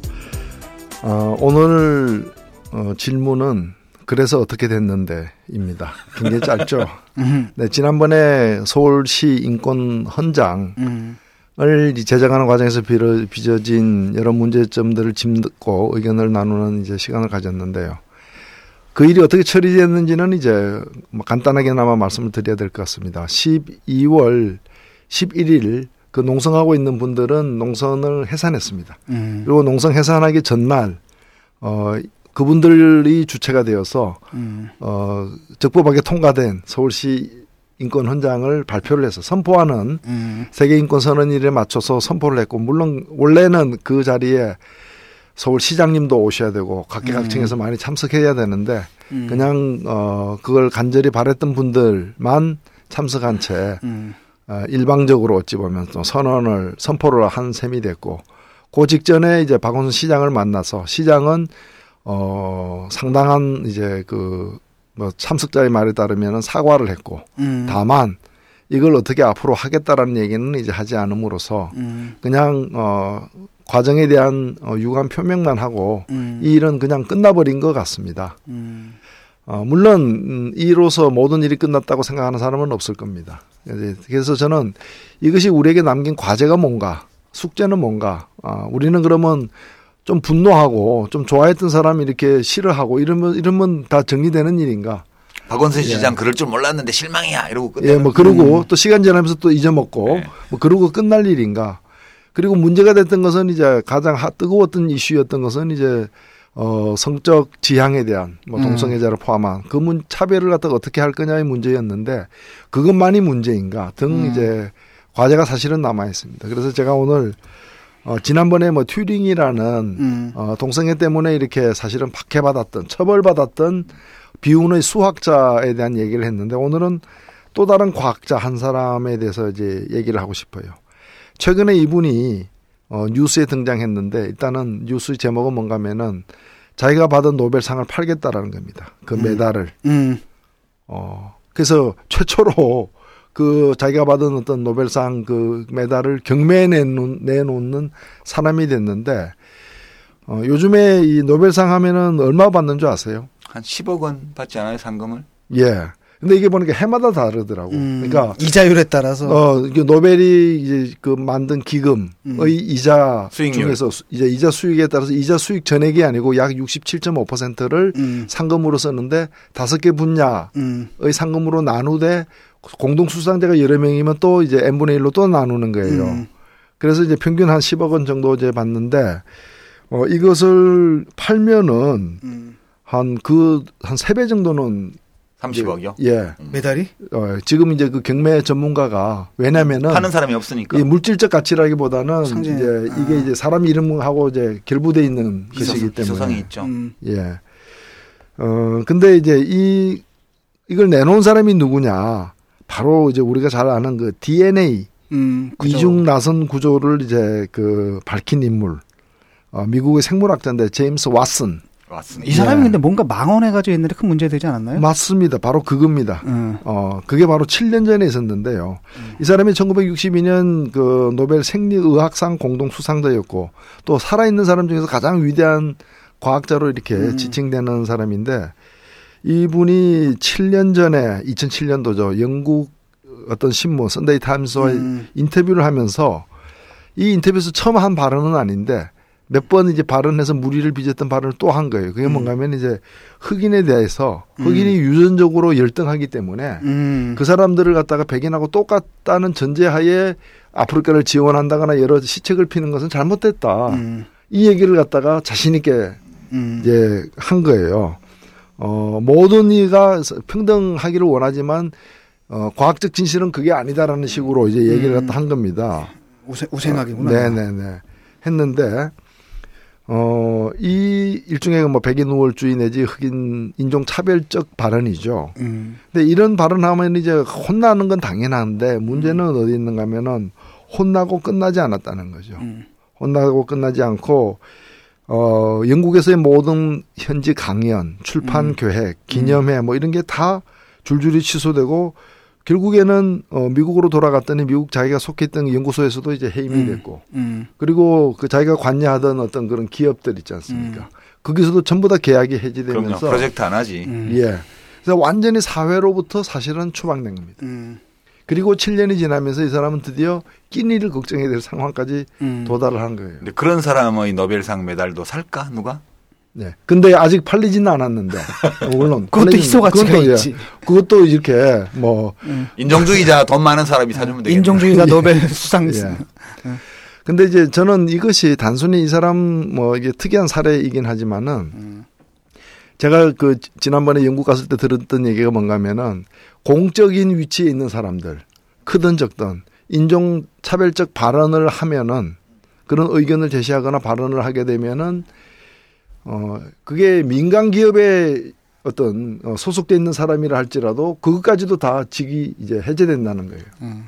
어, 오늘 어, 질문은 그래서 어떻게 됐는데입니다. 굉장히 짧죠. [LAUGHS] 음, 네, 지난번에 서울시 인권 헌장을 음, 제작하는 과정에서 빚어- 빚어진 여러 문제점들을 짚고 의견을 나누는 이제 시간을 가졌는데요. 그 일이 어떻게 처리됐는지는 이제 뭐 간단하게나마 말씀을 드려야 될 것 같습니다. 12월 11일 그 농성하고 있는 분들은 농선을 해산했습니다. 음, 그리고 농성 해산하기 전날 어 그분들이 주체가 되어서 음, 어 적법하게 통과된 서울시 인권 헌장을 발표를 해서 선포하는 음, 세계 인권 선언일에 맞춰서 선포를 했고 물론 원래는 그 자리에 서울시장님도 오셔야 되고 각계각층에서 많이 참석해야 되는데 음, 그냥 어 그걸 간절히 바랬던 분들만 참석한 채 음, 어, 일방적으로 어찌 보면 또 선언을 선포를 한 셈이 됐고 그 직전에 이제 박원순 시장을 만나서 시장은 어 상당한 이제 그 뭐 참석자의 말에 따르면은 사과를 했고 음. 다만 이걸 어떻게 앞으로 하겠다라는 얘기는 이제 하지 않음으로써 음. 그냥 어 과정에 대한 어, 유감 표명만 하고 음. 이 일은 그냥 끝나버린 것 같습니다. 음. 어, 물론 음, 이로서 모든 일이 끝났다고 생각하는 사람은 없을 겁니다. 이제 그래서 저는 이것이 우리에게 남긴 과제가 뭔가, 숙제는 뭔가. 아, 우리는 그러면 좀 분노하고 좀 좋아했던 사람이 이렇게 싫어하고 이러면 이러면 다 정리되는 일인가? 박원순 예. 시장 그럴 줄 몰랐는데 실망이야 이러고 끝내. 예, 뭐 그러고 또 시간 지나면서 또 잊어먹고 네. 뭐 그러고 끝날 일인가? 그리고 문제가 됐던 것은 이제 가장 하- 뜨거웠던 이슈였던 것은 이제 어 성적 지향에 대한 뭐 음. 동성애자를 포함한 그 문 차별을 갖다가 어떻게 할 거냐의 문제였는데 그것만이 문제인가 등 음. 이제 과제가 사실은 남아 있습니다. 그래서 제가 오늘 어 지난번에 뭐 튜링이라는 음. 어 동성애 때문에 이렇게 사실은 박해받았던 처벌받았던 비운의 수학자에 대한 얘기를 했는데 오늘은 또 다른 과학자 한 사람에 대해서 이제 얘기를 하고 싶어요. 최근에 이분이 어, 뉴스에 등장했는데 일단은 뉴스 제목은 뭔가면은 자기가 받은 노벨상을 팔겠다라는 겁니다. 그 음. 메달을. 음. 어, 그래서 최초로 그 자기가 받은 어떤 노벨상 그 메달을 경매에 내놓는, 내놓는 사람이 됐는데 어, 요즘에 이 노벨상 하면은 얼마 받는 줄 아세요? 한 10억 원 받지 않아요 상금을? 예. 근데 이게 보니까 해마다 다르더라고. 음. 그러니까 이자율에 따라서 어, 이게 노벨이 이제 그 만든 기금의 음. 이자 수익률. 중에서 수- 이제 이자 수익에 따라서 이자 수익 전액이 아니고 약 67.5%를 음. 상금으로 썼는데 다섯 개 분야의 음. 상금으로 나누되 공동 수상자가 여러 명이면 또 이제 n분의 1로 또 나누는 거예요. 음. 그래서 이제 평균 한 10억 원 정도 이제 받는데 어 이것을 팔면은 음. 한그한 세배 정도는 30억이요? 예. 메달이 어 지금 이제 그 경매 전문가가 왜냐면은 파는 사람이 없으니까. 이 물질적 가치라기보다는 상징. 이제 아. 이게 이제 사람 이름하고 이제 결부돼 있는 것이기 때문에 희소성이 있죠. 음. 예. 어 근데 이제 이 이걸 내놓은 사람이 누구냐? 바로 이제 우리가 잘 아는 그 DNA 음. 이중 나선 구조를 이제 그 밝힌 인물. 어, 미국의 생물학자인데 제임스 왓슨. 맞습니다. 이 사람이 예. 근데 뭔가 망언해가지고 옛날에 큰 문제 되지 않았나요? 맞습니다. 바로 그겁니다. 음. 어, 그게 바로 7년 전에 있었는데요. 음. 이 사람이 1962년 그 노벨 생리의학상 공동 수상자였고 또 살아있는 사람 중에서 가장 위대한 과학자로 이렇게 음. 지칭되는 사람인데 이분이 7년 전에 2007년도죠. 영국 어떤 신문 선데이 타임스와 음. 인터뷰를 하면서 이 인터뷰에서 처음 한 발언은 아닌데 몇 번 이제 발언해서 무리를 빚었던 발언을 또 한 거예요. 그게 음. 뭔가 하면 이제 흑인에 대해서 음. 흑인이 유전적으로 열등하기 때문에 음. 그 사람들을 갖다가 백인하고 똑같다는 전제하에 아프리카를 지원한다거나 여러 시책을 피는 것은 잘못됐다. 음. 이 얘기를 갖다가 자신 있게 음. 이제 한 거예요. 어, 모든 이가 평등하기를 원하지만 어, 과학적 진실은 그게 아니다라는 식으로 이제 얘기를 음. 갖다 한 겁니다. 우세, 우생학이구나. 네네네. 했는데, 어, 이 일종의 뭐 백인 우월주의 내지 흑인 인종 차별적 발언이죠. 음. 근데 이런 발언하면 이제 혼나는 건 당연한데 문제는 어디 있는가 하면은 혼나고 끝나지 않았다는 거죠. 음. 혼나고 끝나지 않고 어 영국에서의 모든 현지 강연, 출판 음. 계획, 기념회 뭐 이런 게 다 줄줄이 취소되고 결국에는 어 미국으로 돌아갔더니 미국 자기가 속했던 연구소에서도 이제 해임이 음. 됐고 음. 그리고 그 자기가 관여하던 어떤 그런 기업들 있지 않습니까? 거기서도 전부 다 계약이 그럼요. 해지되면서 프로젝트 안 하지. 음. 예. 그래서 완전히 사회로부터 사실은 추방된 겁니다. 음. 그리고 7년이 지나면서 이 사람은 드디어 끼니를 걱정해야 될 상황까지 음. 도달을 한 거예요. 근데 그런 사람의 노벨상 메달도 살까 누가? 네. 근데 아직 팔리지는 않았는데 [LAUGHS] 물론 그것도 팔리진- 희소 가치가 그것도, 예. 있지. 그것도 이렇게 뭐 음. 인종주의자 돈 많은 사람이 사주면 되겠네. 인종주의가 노벨 수상. 예. 근데 이제 저는 이것이 단순히 이 사람 뭐 이게 특이한 사례이긴 하지만은 음. 제가 그 지- 지난번에 영국 갔을 때 들었던 얘기가 뭔가면은 공적인 위치에 있는 사람들 크든 적든 인종 차별적 발언을 하면은 그런 의견을 제시하거나 발언을 하게 되면은 어 그게 민간 기업에 어떤 어, 소속돼 있는 사람이라 할지라도 그것까지도 다 직이 이제 해제된다는 거예요. 음.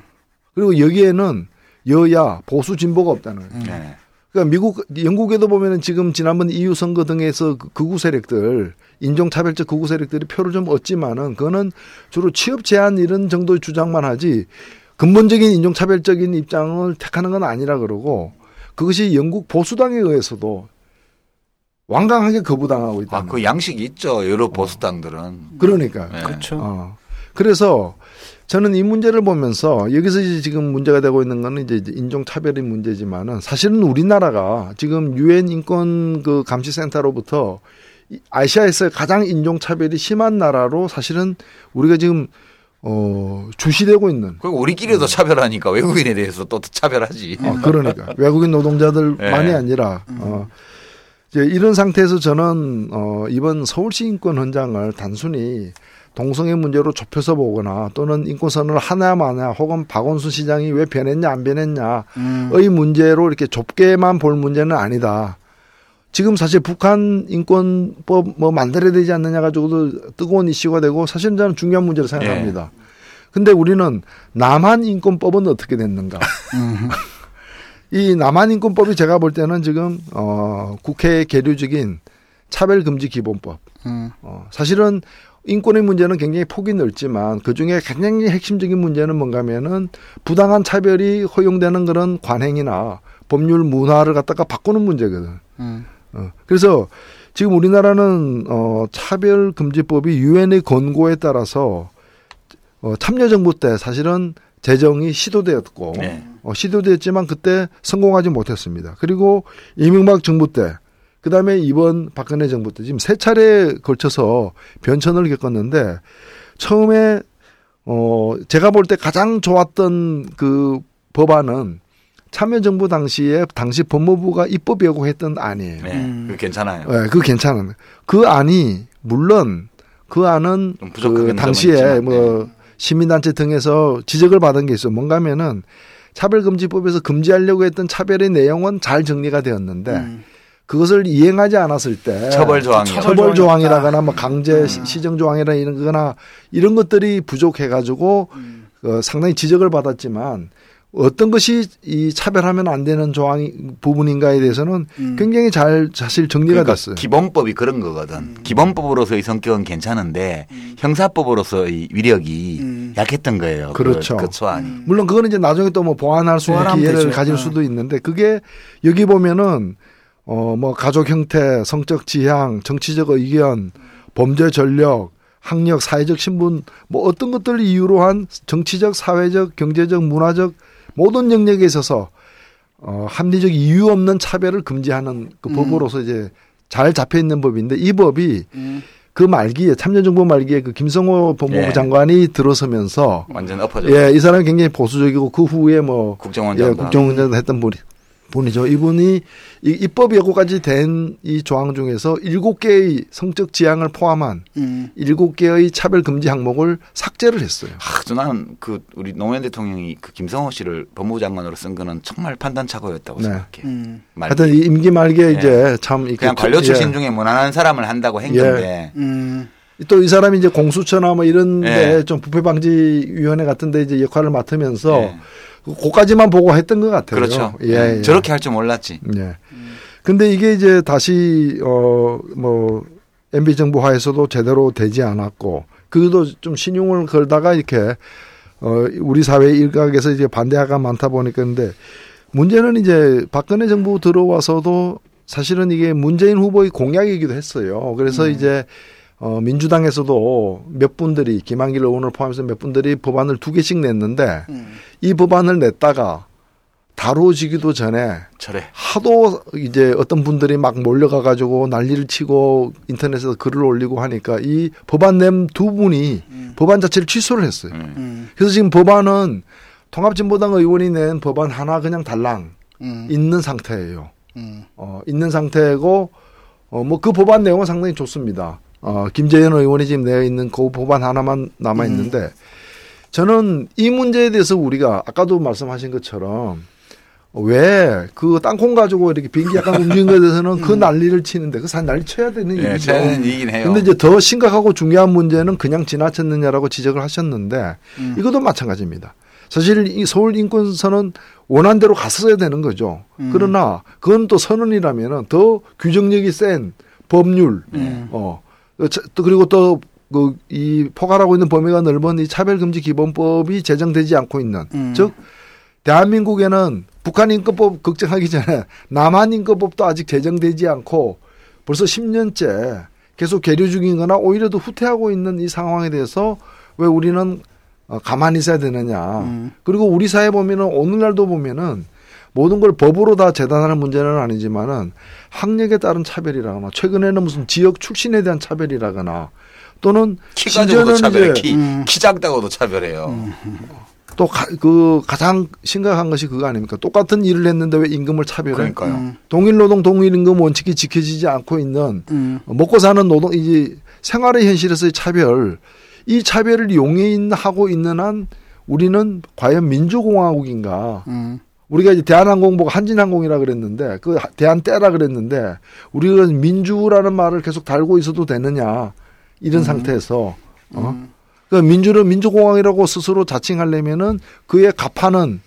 그리고 여기에는 여야 보수 진보가 없다는 거예요. 네. 그러니까 미국 영국에도 보면은 지금 지난번 EU 선거 등에서 그 극우 세력들 인종차별적 극우 세력들이 표를 좀 얻지만은 그거는 주로 취업 제한 이런 정도의 주장만 하지 근본적인 인종차별적인 입장을 택하는 건 아니라 그러고 그것이 영국 보수당에 의해서도 완강하게 거부당하고 있다. 아, 그 양식이 있죠. 여러 보수당들은. 그러니까. 네. 그렇죠. 어. 그래서 저는 이 문제를 보면서 여기서 이제 지금 문제가 되고 있는 거는 이제 인종차별의 문제지만은 사실은 우리나라가 지금 유엔 인권 그 감시센터로부터 이 아시아에서 가장 인종차별이 심한 나라로 사실은 우리가 지금 어 주시되고 있는 그리고 우리끼리도 차별하니까 외국인에 대해서 또 차별하지. 어, 그러니까 외국인 노동자들만이 [LAUGHS] 네. 아니라 어 이제 이런 상태에서 저는 어 이번 서울시 인권 헌장을 단순히 동성애 문제로 좁혀서 보거나 또는 인권선언을 하나 마냐 혹은 박원순 시장이 왜 변했냐 안 변했냐의 음. 문제로 이렇게 좁게만 볼 문제는 아니다. 지금 사실 북한 인권법 뭐 만들어야 되지 않느냐 가지고도 뜨거운 이슈가 되고 사실은 저는 중요한 문제로 생각합니다. 근데 우리는 남한 인권법은 어떻게 됐는가? 이 남한 인권법이 제가 볼 때는 지금 어 국회의 계류적인 차별금지 기본법. 음. 어 사실은 인권의 문제는 굉장히 폭이 넓지만 그 중에 굉장히 핵심적인 문제는 뭔가면은 부당한 차별이 허용되는 그런 관행이나 법률 문화를 갖다가 바꾸는 문제거든. 음. 어, 그래서 지금 우리나라는 어, 차별금지법이 유엔의 권고에 따라서 어, 참여정부 때 사실은 제정이 시도되었고 네. 어, 시도됐지만 그때 성공하지 못했습니다. 그리고 이명박 정부 때 그다음에 이번 박근혜 정부 때 지금 세 차례에 걸쳐서 변천을 겪었는데 처음에 어 제가 볼 때 가장 좋았던 그 법안은 참여정부 당시에 당시 법무부가 입법 예고했던 안이에요. 네. 음. 그 괜찮아요. 네, 그 괜찮은. 그 안이 물론 그 안은 그 당시에 있지만, 뭐 네. 시민단체 등에서 지적을 받은 게 있어요. 뭔가면은 차별금지법에서 금지하려고 했던 차별의 내용은 잘 정리가 되었는데 음. 그것을 이행하지 않았을 때 처벌 조항이 처벌 처벌 조항이 조항이라거나. 뭐 강제 음. 시- 시정 조항이나 이런 거나 이런 것들이 부족해 가지고 음. 어, 상당히 지적을 받았지만 어떤 것이 이 차별하면 안 되는 조항 부분인가에 대해서는 음. 굉장히 잘 사실 정리가 그러니까 됐어요. 기본법이 그런 거거든. 기본법으로서의 성격은 괜찮은데 형사법으로서의 위력이 음. 약했던 거예요. 그렇죠. 그, 그 소환이. 음. 물론 그거는 이제 나중에 또 뭐 보완할 수 있는 기회를 되죠. 가질 어. 수도 있는데 그게 여기 보면은 어 뭐 가족 형태, 성적 지향, 정치적 의견, 범죄 전력, 학력, 사회적 신분 뭐 어떤 것들을 이유로 한 정치적, 사회적, 경제적, 문화적 모든 영역에 있어서 어 합리적 이유 없는 차별을 금지하는 그 음. 법으로서 이제 잘 잡혀 있는 법인데 이 법이 음. 그 말기에 참여정부 말기에 그 김성호 법무부 예. 장관이 들어서면서 완전 엎어져. 예, 이 사람이 굉장히 보수적이고 그 후에 뭐 국정원장. 예, 국정원장도 했던 분이 분이죠. 이분이 이 입법 예고까지 된 이 조항 중에서 일곱 개의 성적 지향을 포함한 음. 일곱 개의 차별 금지 항목을 삭제를 했어요. 아, 나는 그 우리 노무현 대통령이 그 김성호 씨를 법무부 장관으로 쓴 거는 정말 판단 착오였다고 네. 생각해. 음. 말- 하여튼 이 임기 말기에 예. 이제 참 그냥 관료 출신 예. 중에 무난한 사람을 한다고 한 예. 음. 또이 사람이 이제 공수처나 뭐 이런 예. 데좀 부패 방지 위원회 같은 데 이제 역할을 맡으면서 예. 그까지만 보고 했던 것 같아요. 그렇죠. 예, 예. 저렇게 할 줄 몰랐지. 예. 근데 이게 이제 다시 어뭐 MB 정부 하에서도 제대로 되지 않았고 그것도 좀 신용을 걸다가 이렇게 어 우리 사회 일각에서 이제 반대가 많다 보니까 근데 문제는 이제 박근혜 정부 들어와서도 사실은 이게 문재인 후보의 공약이기도 했어요. 그래서 이제 어 민주당에서도 몇 분들이 김한길 의원을 포함해서 몇 분들이 법안을 두 개씩 냈는데 음. 이 법안을 냈다가 다뤄지기도 전에 저래. 하도 이제 어떤 분들이 막 몰려가 가지고 난리를 치고 인터넷에서 글을 올리고 하니까 이 법안 낸 두 분이 법안 자체를 취소를 했어요. 음. 음. 그래서 지금 법안은 통합진보당 의원이 낸 법안 하나 그냥 달랑 음. 있는 상태예요. 음. 어, 있는 상태고 어, 뭐 그 법안 내용은 상당히 좋습니다. 어, 김재현 의원이 지금 내어 있는 그 법안 하나만 남아 있는데 저는 이 문제에 대해서 우리가 아까도 말씀하신 것처럼 왜 그 땅콩 가지고 이렇게 비행기 약간 움직인 것에 대해서는 그 난리를 치는데 그 사실 난리 쳐야 되는 예, 일이죠. 이긴 해요. 근데 이제 더 심각하고 중요한 문제는 그냥 지나쳤느냐라고 지적을 하셨는데 음. 이것도 마찬가지입니다. 사실 이 서울 인권선은 원한 대로 갔어야 되는 거죠. 음. 그러나 그건 또 선언이라면은 더 규정력이 센 법률, 음. 어, 또 그리고 또 그 이 포괄하고 있는 범위가 넓은 이 차별금지 기본법이 제정되지 않고 있는 음. 즉 대한민국에는 북한 인권법 걱정하기 전에 남한 인권법도 아직 제정되지 않고 벌써 10년째 계속 계류 중이거나 오히려 더 후퇴하고 있는 이 상황에 대해서 왜 우리는 어, 가만히 있어야 되느냐. 음. 그리고 우리 사회 보면은 오늘날도 보면은 모든 걸 법으로 다 재단하는 문제는 아니지만은 학력에 따른 차별이라거나 최근에는 무슨 지역 출신에 대한 차별이라거나 또는 키 가지고도 심지어는 차별해. 키, 음. 키 작다고도 차별해요. 또그 가장 심각한 것이 그거 아닙니까? 똑같은 일을 했는데 왜 임금을 차별해? 그러니까요. 음. 동일 노동 동일 임금 원칙이 지켜지지 않고 있는 음. 먹고 사는 노동 이제 생활의 현실에서의 차별 이 차별을 용인하고 있는 한 우리는 과연 민주공화국인가? 음. 우리가 이제 대한항공보고 한진항공이라 그랬는데 그 대한때라 그랬는데 우리가 민주라는 말을 계속 달고 있어도 되느냐 이런 상태에서 어? 음. 그 민주를 민주공화국이라고 스스로 자칭하려면은 그에 갑하는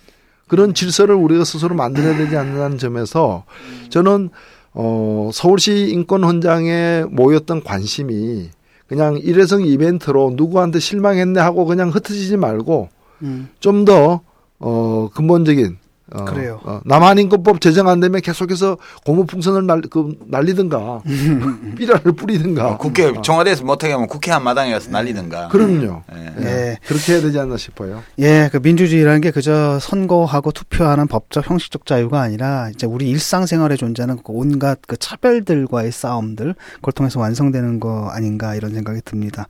그런 질서를 우리가 스스로 만들어야 되지 않는다는 점에서 저는 어 서울시 인권 헌장에 모였던 관심이 그냥 일회성 이벤트로 누구한테 실망했네 하고 그냥 흩어지지 말고 음. 좀더 어, 근본적인 어, 그래요. 어, 남한인권법 제정 안 되면 계속해서 고무풍선을 날, 그, 날리든가 [LAUGHS] 삐라를 뿌리든가 어, 국회 어, 청와대에서 못하게 하면 국회 한마당에 가서 난리든가. 그럼요. 예. 예. 그렇게 해야 되지 않나 싶어요. 예, 그 민주주의라는 게 그저 선거하고 투표하는 법적 형식적 자유가 아니라 이제 우리 일상생활에 존재하는 그 온갖 그 차별들과의 싸움들 그걸 통해서 완성되는 거 아닌가 이런 생각이 듭니다.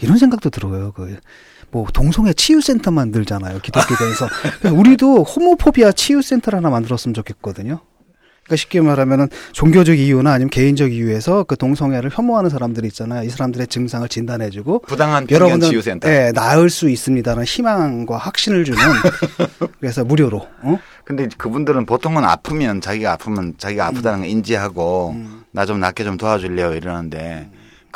이런 생각도 들어요. 그 뭐 동성애 치유센터 만들잖아요. 기독교계에서 그래서 우리도 호모포비아 치유센터를 하나 만들었으면 좋겠거든요. 그러니까 쉽게 말하면은 종교적 이유나 아니면 개인적 이유에서 그 동성애를 혐오하는 사람들이 있잖아요. 이 사람들의 증상을 진단해주고 부당한 여러분들 치유센터. 예, 나을 수 있습니다라는 희망과 확신을 주는 [LAUGHS] 그래서 무료로 어? 근데 그분들은 보통은 아프면 자기가 아프면 자기가 아프다는 걸 인지하고 음. 나좀 낫게 좀 도와줄래요 이러는데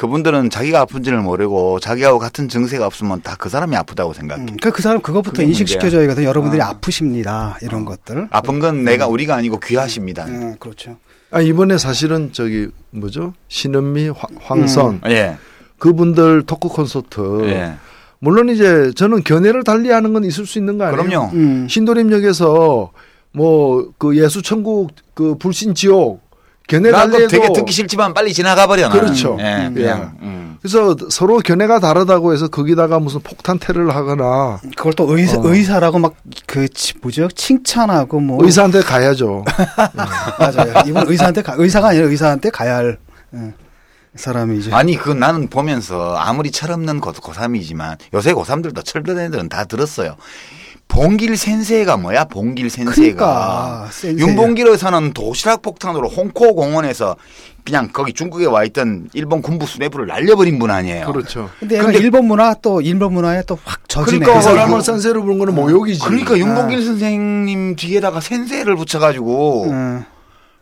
그분들은 자기가 아픈지를 모르고 자기하고 같은 증세가 없으면 다 그 사람이 아프다고 생각해. 음, 그러니까 그 사람 그것부터 인식시켜줘야거든. 여러분들이 아. 아프십니다. 이런 것들. 아픈 건 내가 우리가 아니고 귀하십니다. 음, 그렇죠. 아, 이번에 사실은 저기 뭐죠? 신은미, 황- 황선 예. 그분들 토크 콘서트. 예. 물론 이제 저는 견해를 달리하는 건 있을 수 있는 거 아니에요? 그럼요. 음. 신도림역에서 뭐 그 예수 천국 그 불신 지옥 견해 나도 달리해도 되게 듣기 싫지만 빨리 지나가 버려. 나는. 그렇죠. 예, 음. 그냥. 음. 그래서 서로 견해가 다르다고 해서 거기다가 무슨 폭탄 테러를 하거나 그걸 또 의사, 어. 의사라고 막 그 뭐죠? 칭찬하고 뭐 의사한테 가야죠. [LAUGHS] 맞아요. 이번 의사한테 가, 의사가 아니라 의사한테 가야 할 예, 사람이죠. 아니 그 나는 보면서 아무리 철없는 고, 고3이지만 요새 고3들도 철든 애들은 다 들었어요. 봉길 센세가 뭐야? 봉길 센세가 그러니까, 센세가. 윤봉길에서는 도시락 폭탄으로 홍코 공원에서 그냥 거기 중국에 와 있던 일본 군부 수뇌부를 날려버린 분 아니에요. 그렇죠. 근데 근데- 일본 문화 또 일본 문화에 또 확 젖이네. 그러니까 그 사람을 그- 센세로 부른 거는 모욕이지. 그러니까 윤봉길 아. 선생님 뒤에다가 센세를 붙여가지고 음.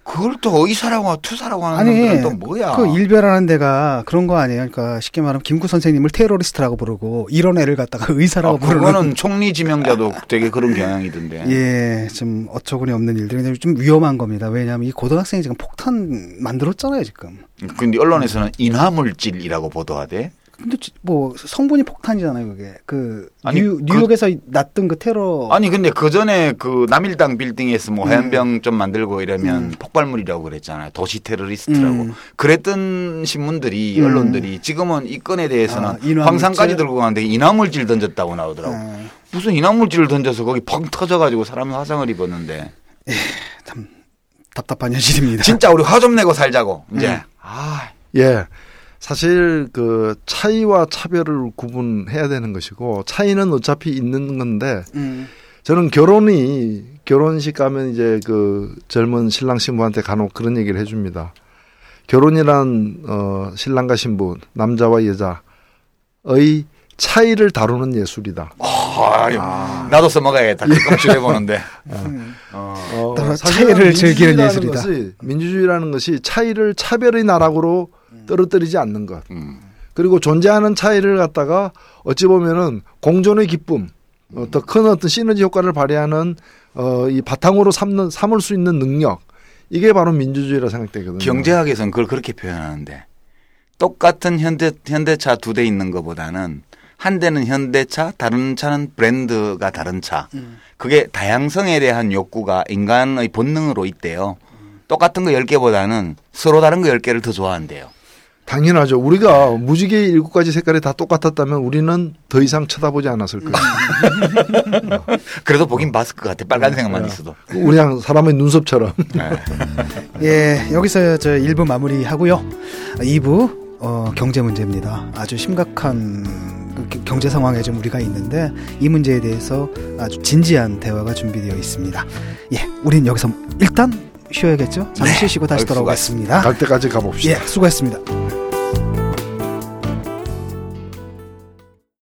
그걸 또 의사라고 투사라고 하는 아니 놈들은 또 뭐야? 그 일별하는 데가 그런 거 아니에요. 그러니까 쉽게 말하면 김구 선생님을 테러리스트라고 부르고 이런 애를 갖다가 [LAUGHS] 의사라고 아, 부르는 그거는 총리 지명자도 되게 그런 경향이던데. [LAUGHS] 예, 좀 어처구니 없는 일들이 근데 좀 위험한 겁니다. 왜냐하면 이 고등학생이 지금 폭탄 만들었잖아요, 지금. 근데 언론에서는 인화물질이라고 보도하대. 근데 지- 뭐 성분이 폭탄이잖아요, 그게. 그 아니, 뉴, 그- 뉴욕에서 났던 그 테러 아니 근데 그 전에 그 남일당 빌딩에서 뭐 음. 화염병 좀 만들고 이러면 음. 폭발물이라고 그랬잖아요. 도시 테러리스트라고. 음. 그랬던 신문들이 음. 언론들이 지금은 이 건에 대해서는 아? 황산까지 들고 가는데 인화물질 던졌다고 나오더라고. 어, 무슨 인화물질을 던져서 거기 펑 터져 가지고 사람이 화상을 입었는데 참 답답한 현실입니다. 진짜 우리 화 좀 내고 살자고 이제 음. 아 예. 사실 그 차이와 차별을 구분해야 되는 것이고 차이는 어차피 있는 건데 음. 저는 결혼이 결혼식 가면 이제 그 젊은 신랑 신부한테 간혹 그런 얘기를 해줍니다. 결혼이란 어 신랑과 신부 남자와 여자의 차이를 다루는 예술이다. 아유, 나도 써먹어야겠다. 가끔 줄여보는데. [LAUGHS] 음. 어. 어, 차이를 즐기는 예술이다. 것이 민주주의라는 것이 차이를 차별의 나락으로 떨어뜨리지 않는 것. 음. 그리고 존재하는 차이를 갖다가 어찌 보면은 공존의 기쁨, 어, 더 큰 어떤 시너지 효과를 발휘하는 어, 이 바탕으로 삼는 삼을 수 있는 능력 이게 바로 민주주의라 생각되거든요. 경제학에서는 그걸 그렇게 표현하는데 똑같은 현대 현대차 두 대 있는 것보다는 한 대는 현대차, 다른 차는 브랜드가 다른 차. 그게 다양성에 대한 욕구가 인간의 본능으로 있대요. 똑같은 거 10개보다는 서로 다른 거 10개를 더 좋아한대요. 당연하죠. 우리가 무지개 일곱 가지 색깔이 다 똑같았다면 우리는 더 이상 쳐다보지 않았을 거예요. [LAUGHS] 그래도 보긴 봤을 것 같아. 빨간색만 네. 있어도. 우리 양 사람의 눈썹처럼. 네. [LAUGHS] 예, 여기서 저 1부 마무리 하고요. 2부 어, 경제 문제입니다. 아주 심각한 그 겨- 경제 상황에 좀 우리가 있는데 이 문제에 대해서 아주 진지한 대화가 준비되어 있습니다. 예, 우린 여기서 일단 쉬어야겠죠? 잠시 쉬고 다시 돌아오겠습니다. 갈 때까지 가봅시다. 예, 수고했습니다.